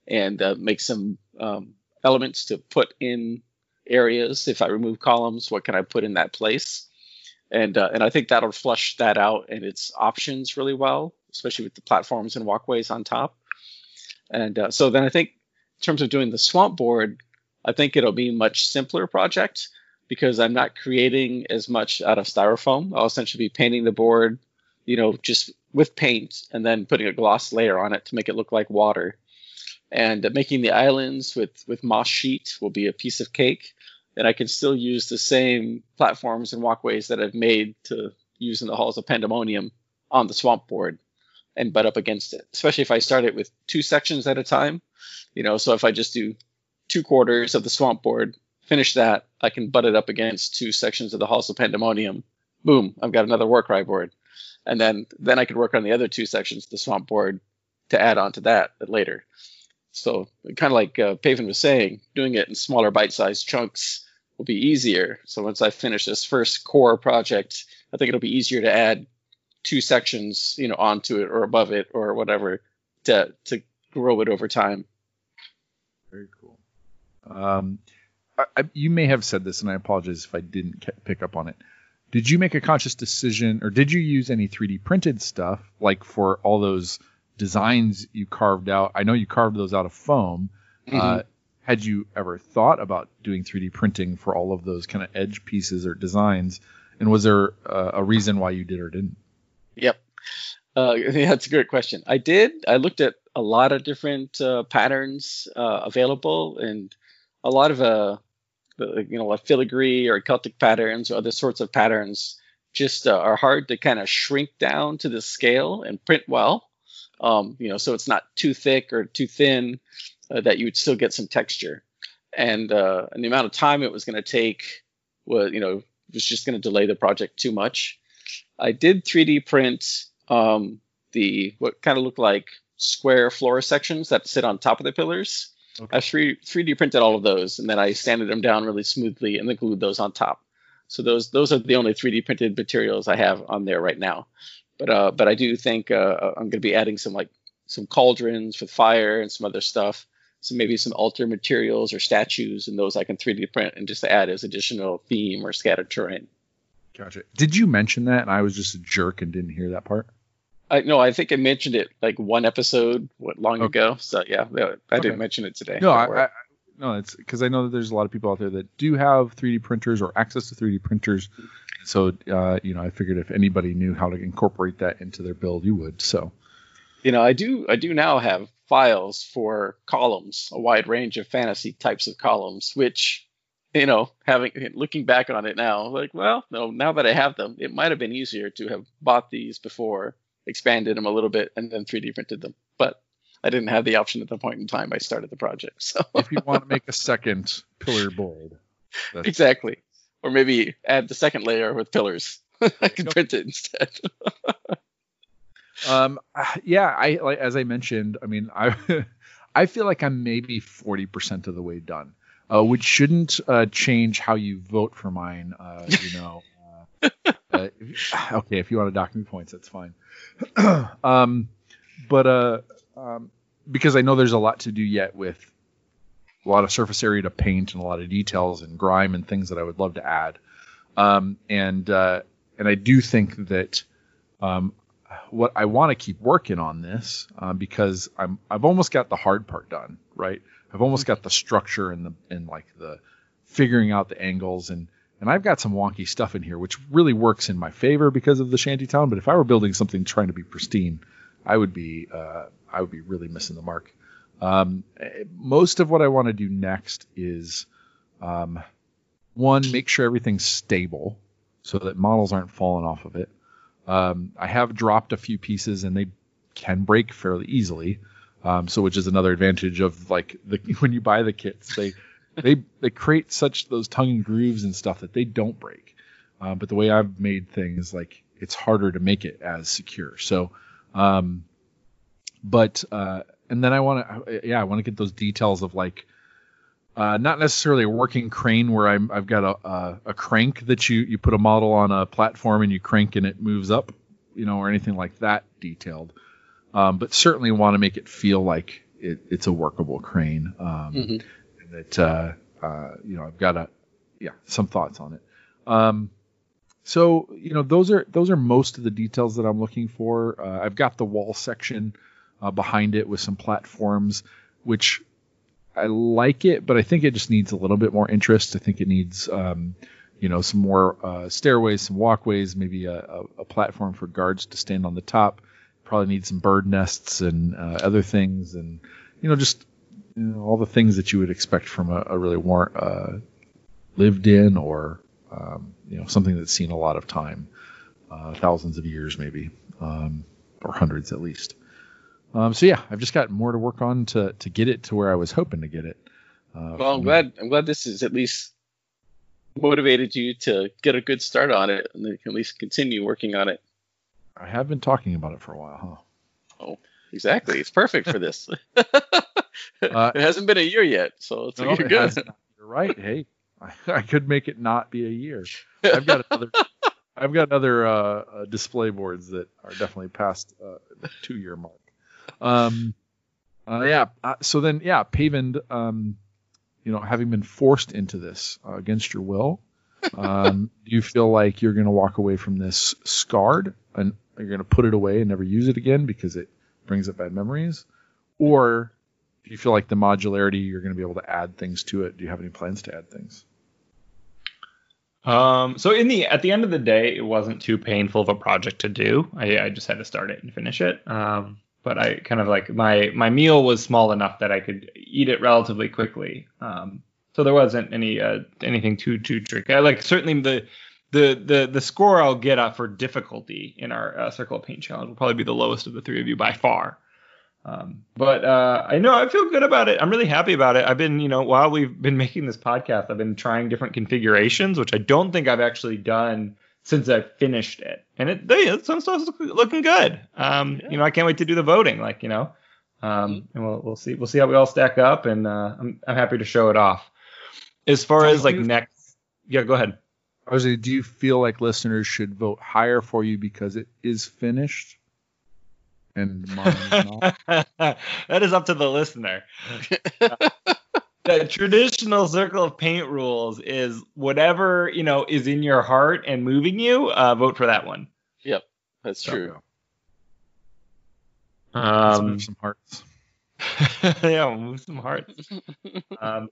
and uh, make some um, elements to put in areas. If I remove columns, what can I put in that place? And uh, and I think that'll flush that out and its options really well, especially with the platforms and walkways on top. And uh, so then I think in terms of doing the swamp board, I think it'll be a much simpler project because I'm not creating as much out of styrofoam. I'll essentially be painting the board, you know, just with paint and then putting a gloss layer on it to make it look like water. And making the islands with with moss sheet will be a piece of cake. And i can still use the same platforms and walkways that i've made to use in the halls of pandemonium on the swamp board and butt up against it especially if i start it with two sections at a time. You know so if i just do two quarters of the swamp board finish that i can butt it up against two sections of the halls of pandemonium. Boom i've got another Warcry board and then then i could work on the other two sections of the swamp board to add on to that later so, kind of like uh, Paven was saying, doing it in smaller bite-sized chunks will be easier. So once I finish this first core project, I think it'll be easier to add two sections, you know, onto it or above it or whatever to to grow it over time. Very cool. Um, I, I, you may have said this, and I apologize if I didn't pick up on it. Did you make a conscious decision, or did you use any 3D printed stuff, like for all those designs you carved out. I know you carved those out of foam. Mm-hmm. Uh, had you ever thought about doing 3D printing for all of those kind of edge pieces or designs? And was there uh, a reason why you did or didn't? Yep. Uh, yeah, that's a great question. I did. I looked at a lot of different uh, patterns uh, available and a lot of uh, you know, like filigree or Celtic patterns or other sorts of patterns just uh, are hard to kind of shrink down to the scale and print well um, you know, so it's not too thick or too thin uh, that you would still get some texture. And, uh, and the amount of time it was going to take was, you know, was just going to delay the project too much. I did 3D print um, the what kind of look like square floor sections that sit on top of the pillars. Okay. I 3, 3D printed all of those, and then I sanded them down really smoothly and then glued those on top. So those those are the only 3D printed materials I have on there right now. But uh, but I do think uh, I'm going to be adding some like some cauldrons with fire and some other stuff. So maybe some altar materials or statues, and those I can 3D print and just add as additional theme or scattered terrain. Gotcha. Did you mention that? And I was just a jerk and didn't hear that part. I no, I think I mentioned it like one episode what long okay. ago. So yeah, I okay. didn't mention it today. No, I, I, no, it's because I know that there's a lot of people out there that do have 3D printers or access to 3D printers so, uh, you know, I figured if anybody knew how to incorporate that into their build, you would. So, you know, I do. I do now have files for columns, a wide range of fantasy types of columns, which you know, having looking back on it now, like, well, no, now that I have them, it might have been easier to have bought these before, expanded them a little bit, and then 3D printed them. But I didn't have the option at the point in time I started the project. So if you want to make a second pillar board, exactly, or maybe add the second layer with pillars. I can print it instead. Um, yeah, I like as I mentioned. I mean, I I feel like I'm maybe forty percent of the way done, uh, which shouldn't uh, change how you vote for mine. Uh, you know, uh, okay, if you want to dock me points, that's fine. um, but uh, um, because I know there's a lot to do yet with a lot of surface area to paint and a lot of details and grime and things that I would love to add. Um, and uh, and I do think that um, what I want to keep working on this uh, because I'm I've almost got the hard part done, right? I've almost got the structure and the and like the figuring out the angles and and I've got some wonky stuff in here which really works in my favor because of the shantytown. But if I were building something trying to be pristine, I would be uh, I would be really missing the mark. Um, most of what I want to do next is um, one make sure everything's stable so that models aren't falling off of it. Um, I have dropped a few pieces and they can break fairly easily. Um, so which is another advantage of like the when you buy the kits, they they they create such those tongue grooves and stuff that they don't break. Uh, but the way I've made things, like it's harder to make it as secure. So, um, but uh, and then I want to yeah I want to get those details of like uh, not necessarily a working crane where I'm, I've got a, a, a crank that you, you put a model on a platform and you crank and it moves up, you know, or anything like that detailed. Um, but certainly want to make it feel like it, it's a workable crane. Um, Mhm. That, uh, uh, you know, I've got a, yeah, some thoughts on it. Um, so, you know, those are, those are most of the details that I'm looking for. Uh, I've got the wall section, uh, behind it with some platforms, which I like it, but I think it just needs a little bit more interest. I think it needs, um, you know, some more uh, stairways, some walkways, maybe a, a, a platform for guards to stand on the top. Probably need some bird nests and uh, other things, and you know, just you know, all the things that you would expect from a, a really more uh, lived in or um, you know something that's seen a lot of time, uh, thousands of years maybe, um, or hundreds at least. Um, so yeah, I've just got more to work on to to get it to where I was hoping to get it. Uh, Well, I'm glad. I'm glad this has at least motivated you to get a good start on it, and then at least continue working on it. I have been talking about it for a while, huh? Oh, Exactly, it's perfect for this. Uh, it hasn't been a year yet, so it's huh? you're No, it good. You're right. Hey, I, I could make it not be a year. I've got another. I've got other uh, uh, display boards that are definitely past uh, the two year mark. Um, uh, yeah. Uh, so then, yeah, Pavend, um, you know, having been forced into this uh, against your will, um, do you feel like you're going to walk away from this scarred and you're going to put it away and never use it again because it brings up bad memories? Or do you feel like the modularity, you're going to be able to add things to it? Do you have any plans to add things? Um, so in the at the end of the day, it wasn't too painful of a project to do. I, I just had to start it and finish it. Um, but I kind of like my my meal was small enough that I could eat it relatively quickly. Um, so there wasn't any uh, anything too too tricky. I like certainly the the the the score I'll get up for difficulty in our uh, circle of paint challenge will probably be the lowest of the three of you by far. Um, but uh, I know I feel good about it. I'm really happy about it. I've been, you know, while we've been making this podcast, I've been trying different configurations, which I don't think I've actually done since I finished it. And it, they, some stuff's look- looking good. Um, Yeah. You know, I can't wait to do the voting. Like, you know, um, and we'll we'll see we'll see how we all stack up, and uh, I'm I'm happy to show it off. As far Do as like you- next, yeah, go ahead. I was like, do you feel like listeners should vote higher for you because it is finished? And mine that is up to the listener. the traditional circle of paint rules is whatever you know is in your heart and moving you. Uh, vote for that one. Yep, that's true. Um, move some hearts. yeah, we'll move some hearts. um,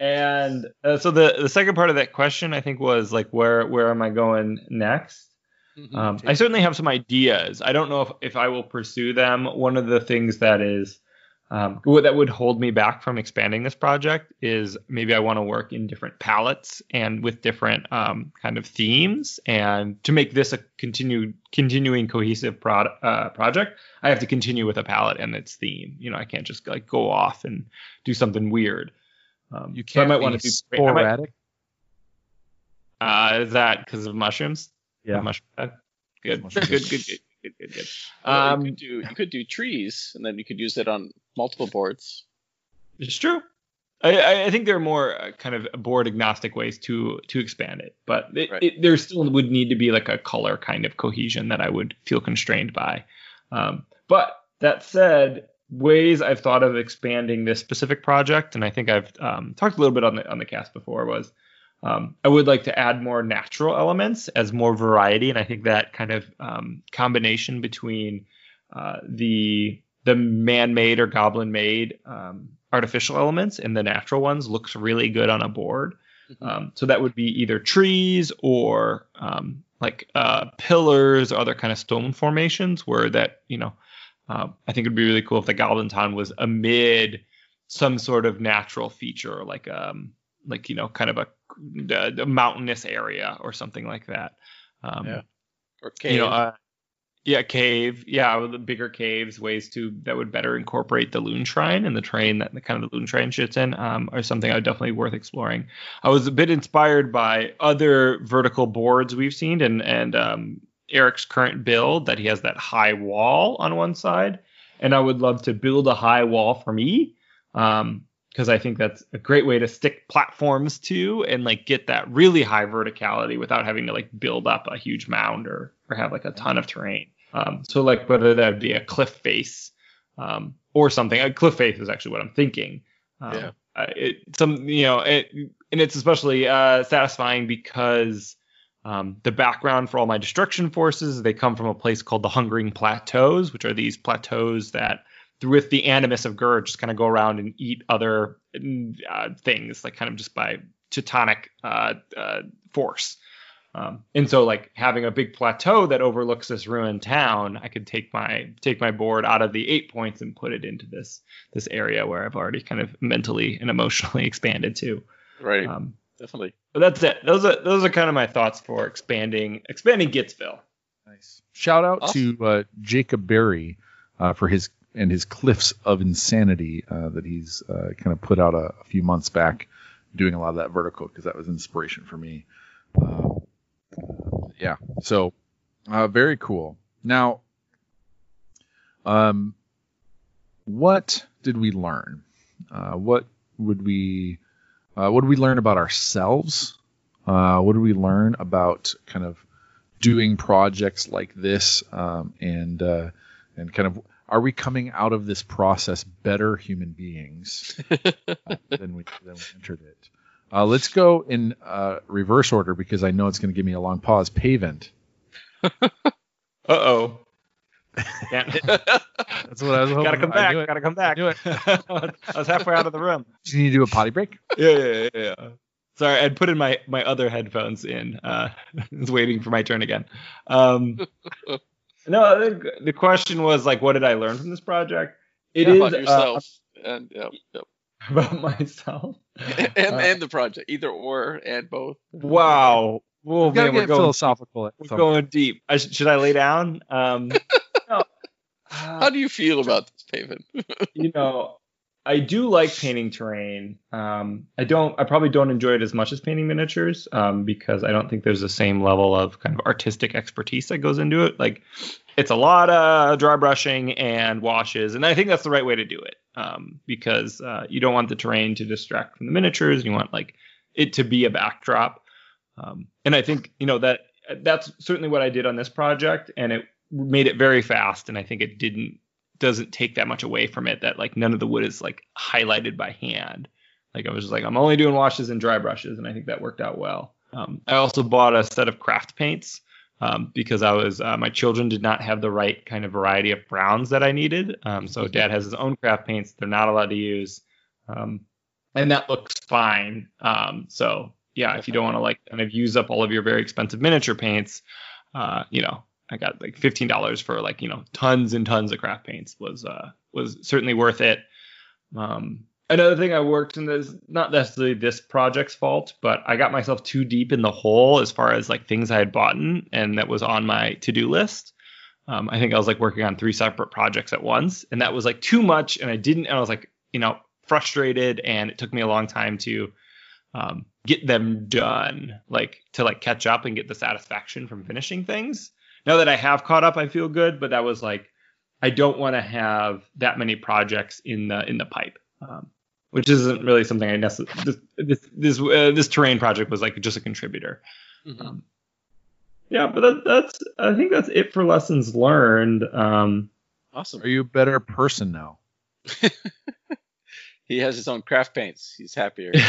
and uh, so the the second part of that question, I think, was like, where where am I going next? Mhm. Um, I certainly have some ideas. I don't know if, if I will pursue them. One of the things that is Um, what that would hold me back from expanding this project is maybe I want to work in different palettes and with different um, kind of themes. And to make this a continued, continuing cohesive pro- uh, project, I have to continue with a palette and its theme. You know, I can't just like go off and do something weird. Um, You so I can't might be want to do. I might- sporadic. uh, is that because of mushrooms? Yeah. Mushroom. uh, Good. Mushrooms. Good. Good. Good. Good. Good. Good. Well, Um, you could do you could do trees, and then you could use it on multiple boards. It's true. I- I, I think there are more uh, kind of board agnostic ways to to expand it, but it, Right. it, there still would need to be like a color kind of cohesion that I would feel constrained by. Um, but that said, ways I've thought of expanding this specific project, and I think I've um, talked a little bit on the on the cast before, was um, I would like to add more natural elements as more variety, and I think that kind of um, combination between uh, the the man-made or goblin-made um, artificial elements and the natural ones looks really good on a board. Mhm. Um, so that would be either trees or um, like uh, pillars or other kind of stone formations where that you know uh, I think it'd be really cool if the Goblin Town was amid some sort of natural feature like um like you know kind of a, a, a mountainous area or something like that. Um, Yeah. Or cave. you know, uh, yeah, cave, yeah, the bigger caves, ways to that would better incorporate the Loonshrine and the train that the kind of the Loonshrine shits in, um, are something I would definitely worth exploring. I was a bit inspired by other vertical boards we've seen, and and um, Eric's current build that he has that high wall on one side, and I would love to build a high wall for me. Um, because I think that's a great way to stick platforms to and like get that really high verticality without having to like build up a huge mound or or have like a ton of terrain. Um, so like whether that would be a cliff face um, or something. A cliff face is actually what I'm thinking. Um, Yeah. uh, it, some you know it, and it's especially uh, satisfying because um, the background for all my destruction forces they come from a place called the Hungering Plateaus, which are these plateaus that with the animus of Ghur, just kind of go around and eat other uh, things, like kind of just by teutonic uh, uh, force. Um, and so, like having a big plateau that overlooks this ruined town, I could take my take my board out of the Eightpoints and put it into this this area where I've already kind of mentally and emotionally expanded to. right. Um, Definitely. but that's it. Those are those are kind of my thoughts for expanding expanding Gitsville. Nice. Shout out Awesome. to uh, Jacob Berry uh, for his and his Cliffs of Insanity uh, that he's uh, kind of put out a, a few months back, doing a lot of that vertical because that was inspiration for me. Uh, yeah, so uh, very cool. Now, um, what did we learn? Uh, what would we uh, what did we learn about ourselves? What did we learn about kind of doing projects like this um, and and kind of are we coming out of this process better human beings uh, than we than we entered it? Uh, let's go in uh, reverse order because I know it's going to give me a long pause. Pavement. Uh oh. Can't. That's what I was hoping. Gotta come I back. knew it. Gotta come back. knew it. I was halfway out of the room. Do you need to do a potty break? Yeah, yeah, yeah, yeah. Sorry, I'd put in my my other headphones in. Uh, was waiting for my turn again. Um, no, the, the question was like, what did I learn from this project? It How is about uh, yourself and yep, yep. about myself. and Uh, and the project, either or and both. Wow. We've got man, we're going, philosophical. we're some going deep. I sh- should I lay down? Um, no. How do you feel about this pavement? you know, I do like painting terrain. Um, I don't. I probably don't enjoy it as much as painting miniatures um, because I don't think there's the same level of kind of artistic expertise that goes into it. Like, it's a lot of dry brushing and washes, and I think that's the right way to do it um, because uh, you don't want the terrain to distract from the miniatures. You want like it to be a backdrop, um, and I think you know that that's certainly what I did on this project, and it made it very fast. And I think it didn't doesn't take that much away from it that like none of the wood is like highlighted by hand. Like I was just like I'm only doing washes and dry brushes, and I think that worked out well. Um, I also bought a set of craft paints um, because I was uh, my children did not have the right kind of variety of browns that I needed. Um, so dad has his own craft paints; they're not allowed to use, um, and that looks fine. Um, so yeah, if you don't want to like kind of use up all of your very expensive miniature paints, uh, you know, I got like fifteen dollars for like you know tons and tons of craft paints was uh was certainly worth it. Um, another thing I worked in this, not necessarily this project's fault, but I got myself too deep in the hole as far as like things I had bought and that was on my to do list. Um, I think I was like working on three separate projects at once, and that was like too much. And I didn't, and I was like, you know, frustrated, and it took me a long time to um, get them done, like to like catch up and get the satisfaction from finishing things. Now that I have caught up, I feel good, but that was like, I don't want to have that many projects in the in the pipe. Um, which isn't really something I necessarily this this this, uh, this terrain project was like just a contributor. Mhm. Um, yeah, but that, that's I think that's it for lessons learned. Um, Awesome. Are you a better person now? He has his own craft paints. He's happier.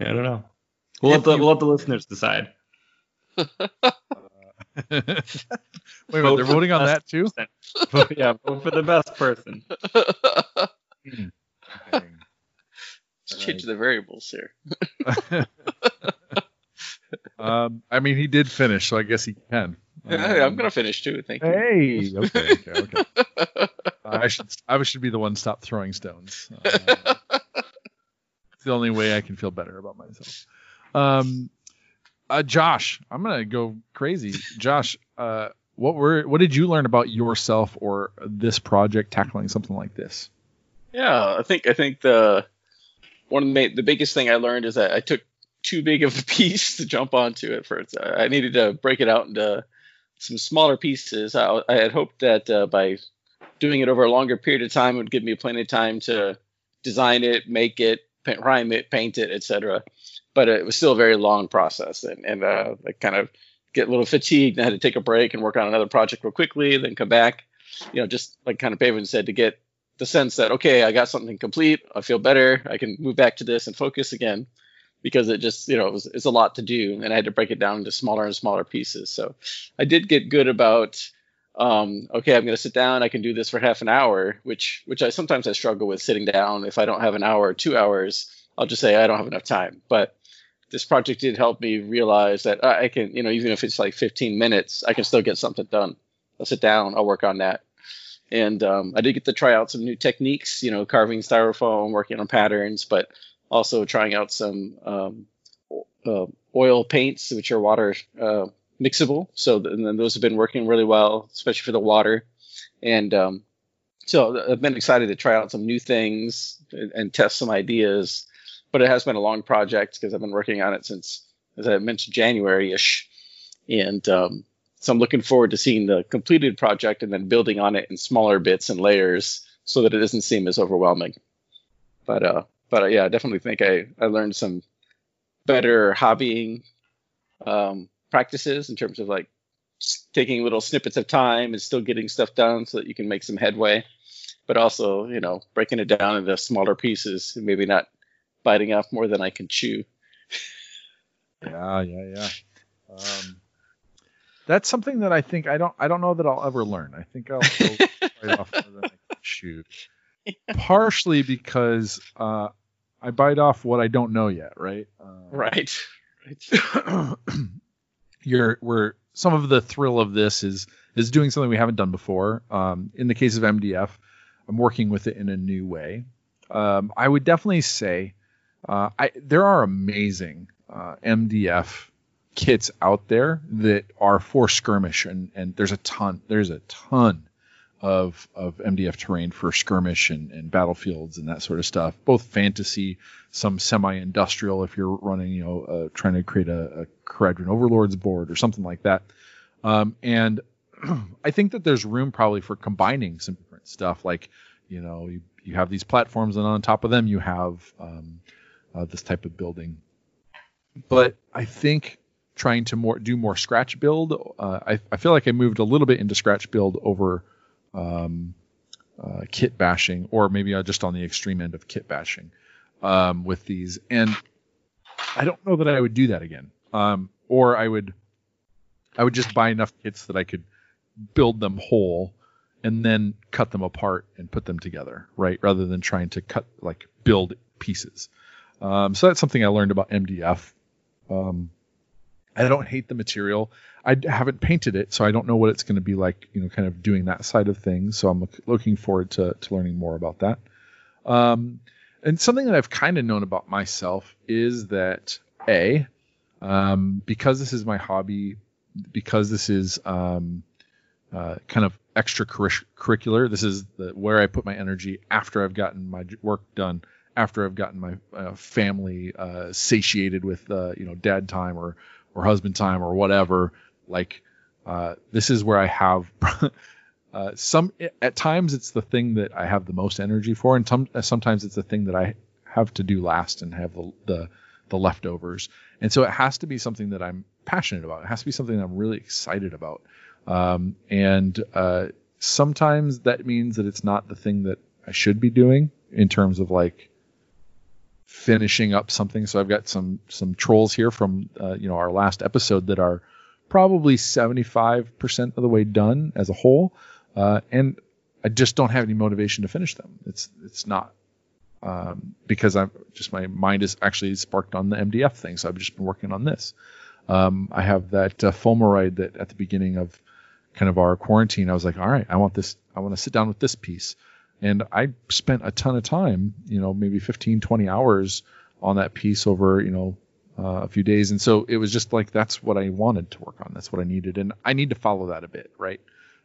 Yeah, I don't know. We'll let the you- we'll let the listeners decide. Wait a minute, they're voting on that too. Vote- yeah, vote for the best person. Okay. Just change the variables here. um, I mean, he did finish, so I guess he can. Hey, I'm Um, gonna finish too. Thank you. Hey, okay, okay, okay. Uh, I should, I should be the one to stop throwing stones. Uh, it's the only way I can feel better about myself. Um, uh, Josh, I'm gonna go crazy. Josh, uh, what were, what did you learn about yourself or this project tackling something like this? Yeah, I think I think the one of the the biggest thing I learned is that I took too big of a piece to jump onto at first. I needed to break it out into some smaller pieces. I, I had hoped that uh, by doing it over a longer period of time would give me plenty of time to design it, make it, paint, rhyme it, paint it, etc. But it was still a very long process, and and uh, kind of get a little fatigued and I had to take a break and work on another project real quickly, then come back. You know, just like kind of Paven said, to get the sense that okay, I got something complete. I feel better. I can move back to this and focus again because it just you know it was, it's a lot to do, and I had to break it down into smaller and smaller pieces. So I did get good about um, okay, I'm going to sit down. I can do this for half an hour, which which I sometimes I struggle with sitting down. If I don't have an hour or two hours, I'll just say I don't have enough time. But this project did help me realize that I can, you know, even if it's like 15 minutes, I can still get something done. I'll sit down. I'll work on that. And um, I did get to try out some new techniques, you know, carving styrofoam, working on patterns, but also trying out some um, uh, oil paints, which are water uh, mixable. So and those have been working really well, especially for the water. And um, so I've been excited to try out some new things and, and test some ideas. But it has been a long project because I've been working on it since, as I mentioned, January-ish. And um, so I'm looking forward to seeing the completed project and then building on it in smaller bits and layers so that it doesn't seem as overwhelming. But uh, but uh, yeah, I definitely think I, I learned some better hobbying um, practices in terms of like taking little snippets of time and still getting stuff done so that you can make some headway, but also you know breaking it down into smaller pieces and maybe not biting off more than I can chew. Yeah, yeah, yeah. Um, that's something that I think I don't I don't know that I'll ever learn. I think I'll right off more than I can chew. Partially because uh, I bite off what I don't know yet, right? Um, Right. Right. you're we're some of the thrill of this is is doing something we haven't done before. Um, in the case of MDF, I'm working with it in a new way. Um, I would definitely say uh, I, there are amazing uh, MDF kits out there that are for skirmish, and, and there's a ton. There's a ton of of MDF terrain for skirmish and, and battlefields and that sort of stuff. Both fantasy, some semi-industrial if you're running, you know, uh, trying to create a, a Kharadron Overlords board or something like that. Um, and I think that there's room probably for combining some different stuff. Like, you know, you, you have these platforms, and on top of them you have um, uh, this type of building. But I think trying to more do more scratch build, uh, I, I feel like I moved a little bit into scratch build over um, uh, kit bashing, or maybe uh, just on the extreme end of kit bashing um, with these. And I don't know that I would do that again. Um, or I would, I would just buy enough kits that I could build them whole and then cut them apart and put them together, right? Rather than trying to cut like build pieces. Um, so that's something I learned about MDF. Um, I don't hate the material. I haven't painted it, so I don't know what it's going to be like. You know, kind of doing that side of things. So I'm looking forward to to learning more about that. Um, and something that I've kind of known about myself is that a um, because this is my hobby, because this is um, uh, kind of extracurricular. This is the, where I put my energy after I've gotten my work done, after I've gotten my uh, family uh, satiated with uh, you know dad time or or husband time or whatever. Like uh, this is where I have. Uh, some at times it's the thing that I have the most energy for, and some, sometimes it's the thing that I have to do last and have the, the the leftovers. And so it has to be something that I'm passionate about. It has to be something that I'm really excited about. Um, and uh, sometimes that means that it's not the thing that I should be doing in terms of like finishing up something. So I've got some some trolls here from uh, you know our last episode that are probably 75% of the way done as a whole, uh, and I just don't have any motivation to finish them. It's it's not um, because I'm just my mind is actually sparked on the MDF thing. So I've just been working on this. Um, I have that uh, that at the beginning of kind of our quarantine, I was like, all right, I want this. I want to sit down with this piece, and I spent a ton of time, you know, maybe 15, 20 hours on that piece over, you know, uh, a few days. And so it was just like that's what I wanted to work on. That's what I needed, and I need to follow that a bit, right?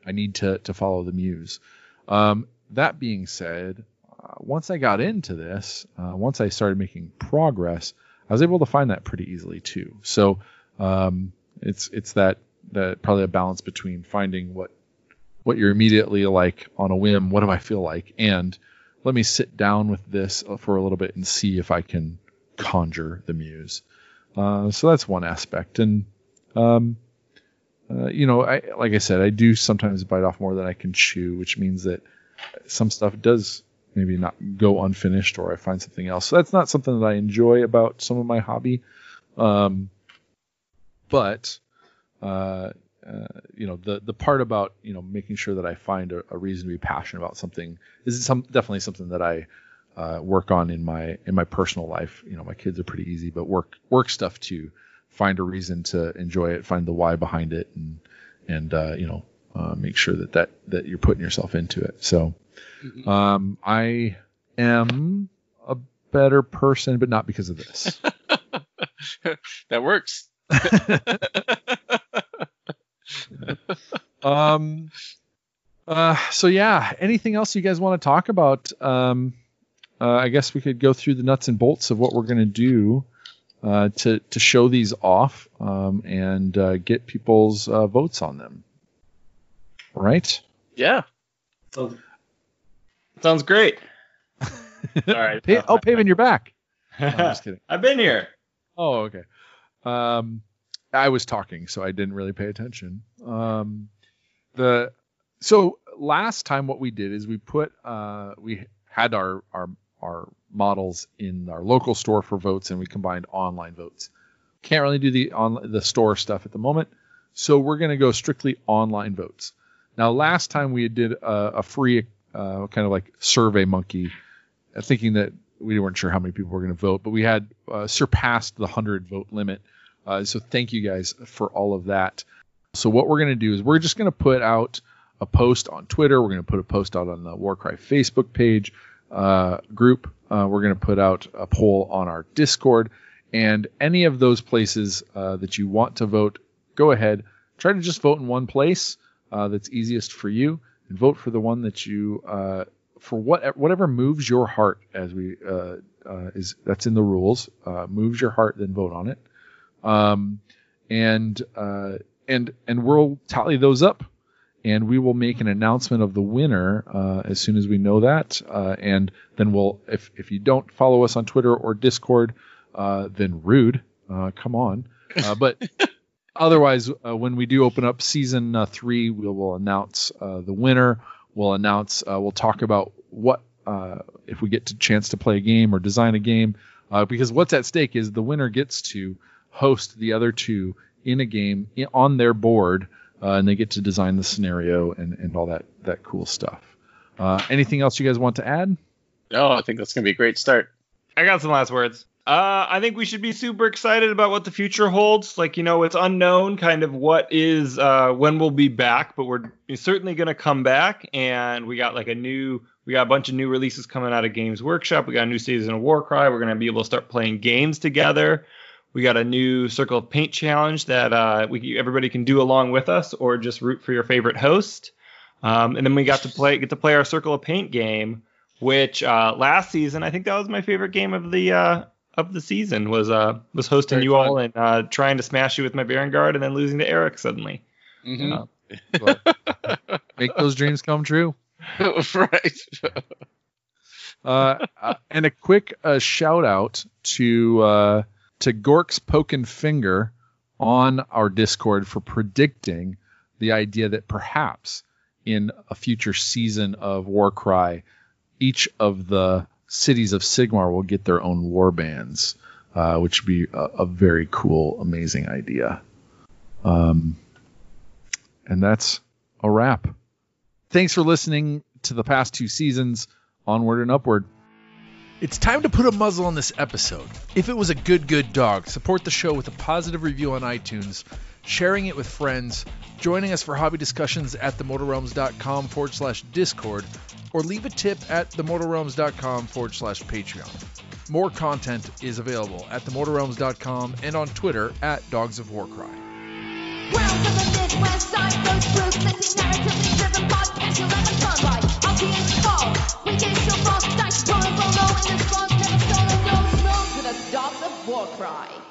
I need to to follow the muse. Um, that being said, uh, once I got into this, uh, once I started making progress, I was able to find that pretty easily too. So um, it's it's that that probably a balance between finding what what you're immediately like on a whim. What do I feel like? And let me sit down with this for a little bit and see if I can conjure the muse. Uh, so that's one aspect, and um, uh, you know, I like I said, I do sometimes bite off more than I can chew, which means that some stuff does maybe not go unfinished, or I find something else. So that's not something that I enjoy about some of my hobby. Um, but uh, uh, you know, the the part about you know making sure that I find a, a reason to be passionate about something is some definitely something that I uh, work on in my in my personal life. You know, my kids are pretty easy, but work work stuff too. Find a reason to enjoy it, find the why behind it, and and uh, you know uh, make sure that that that you're putting yourself into it. So um, I am a better person, but not because of this. that works. um, uh, so yeah, anything else you guys want to talk about? Um, uh, I guess we could go through the nuts and bolts of what we're going to do uh, to to show these off um, and uh, get people's uh, votes on them. Right? Yeah. Sounds, sounds great. All right. Pa- oh, Paven, you're back. No, I'm just kidding. I've been here. Oh, okay. Um, I was talking, so I didn't really pay attention. Um, the so last time what we did is we put uh, we had our our our models in our local store for votes, and we combined online votes. Can't really do the on the store stuff at the moment, so we're going to go strictly online votes. Now, last time we did a, a free uh, kind of like Survey Monkey, uh, thinking that we weren't sure how many people were going to vote, but we had uh, surpassed the hundred vote limit. Uh, so thank you guys for all of that. So what we're going to do is we're just going to put out a post on Twitter. We're going to put a post out on the Warcry Facebook page uh, group. Uh, we're going to put out a poll on our Discord, and any of those places uh, that you want to vote, go ahead. Try to just vote in one place uh, that's easiest for you, and vote for the one that you uh, for what whatever moves your heart. As we uh, is that's in the rules. moves your heart, then vote on it. Um, and uh, and and we'll tally those up and we will make an announcement of the winner uh, as soon as we know that. Uh, and then we'll, if if you don't follow us on Twitter or Discord, uh, then rude. Uh, come on. Uh, but otherwise, uh, when we do open up season three, we will announce the winner. We'll announce. we'll talk about what if we get a chance to play a game or design a game. because what's at stake is the winner gets to host the other two in a game in, on their board uh, and they get to design the scenario and, and all that that cool stuff. Uh, anything else you guys want to add? No, I think that's gonna be a great start. I got some last words. Uh, I think we should be super excited about what the future holds. Like, you know, it's unknown kind of what is uh, when we'll be back, but we're certainly going to come back. And we got like a new, we got a bunch of new releases coming out of Games Workshop. We got a new season of Warcry. We're going to be able to start playing games together. We got a new Circle of Paint challenge that uh, we everybody can do along with us, or just root for your favorite host. Um, and then we got to play get to play our Circle of Paint game, which uh, last season I think that was my favorite game of the uh, of the season was uh was hosting Very you fun. all and uh, trying to smash you with my Varanguard and then losing to Eric suddenly. Mhm. But make those dreams come true. right. Uh, uh, and a quick uh, shout out to uh, to Gork's Pokin Finger on our Discord for predicting the idea that perhaps in a future season of Warcry, each of the cities of Sigmar will get their own war bands, uh, which would be a, a very cool, amazing idea. Um, and that's a wrap. Thanks for listening to the past two seasons. Onward and upward. It's time to put a muzzle on this episode. If it was a good, good dog, support the show with a positive review on iTunes, sharing it with friends, joining us for hobby discussions at themortalrealms.com forward slash Discord, or leave a tip at themortalrealms.com forward slash Patreon. More content is available at themortalrealms.com and on Twitter at Dogs of Warcry. The Midwest ruthlessly narratively driven podcast you'll. I'll be We get so fast, dice rolling below in this funk, never to the war cry.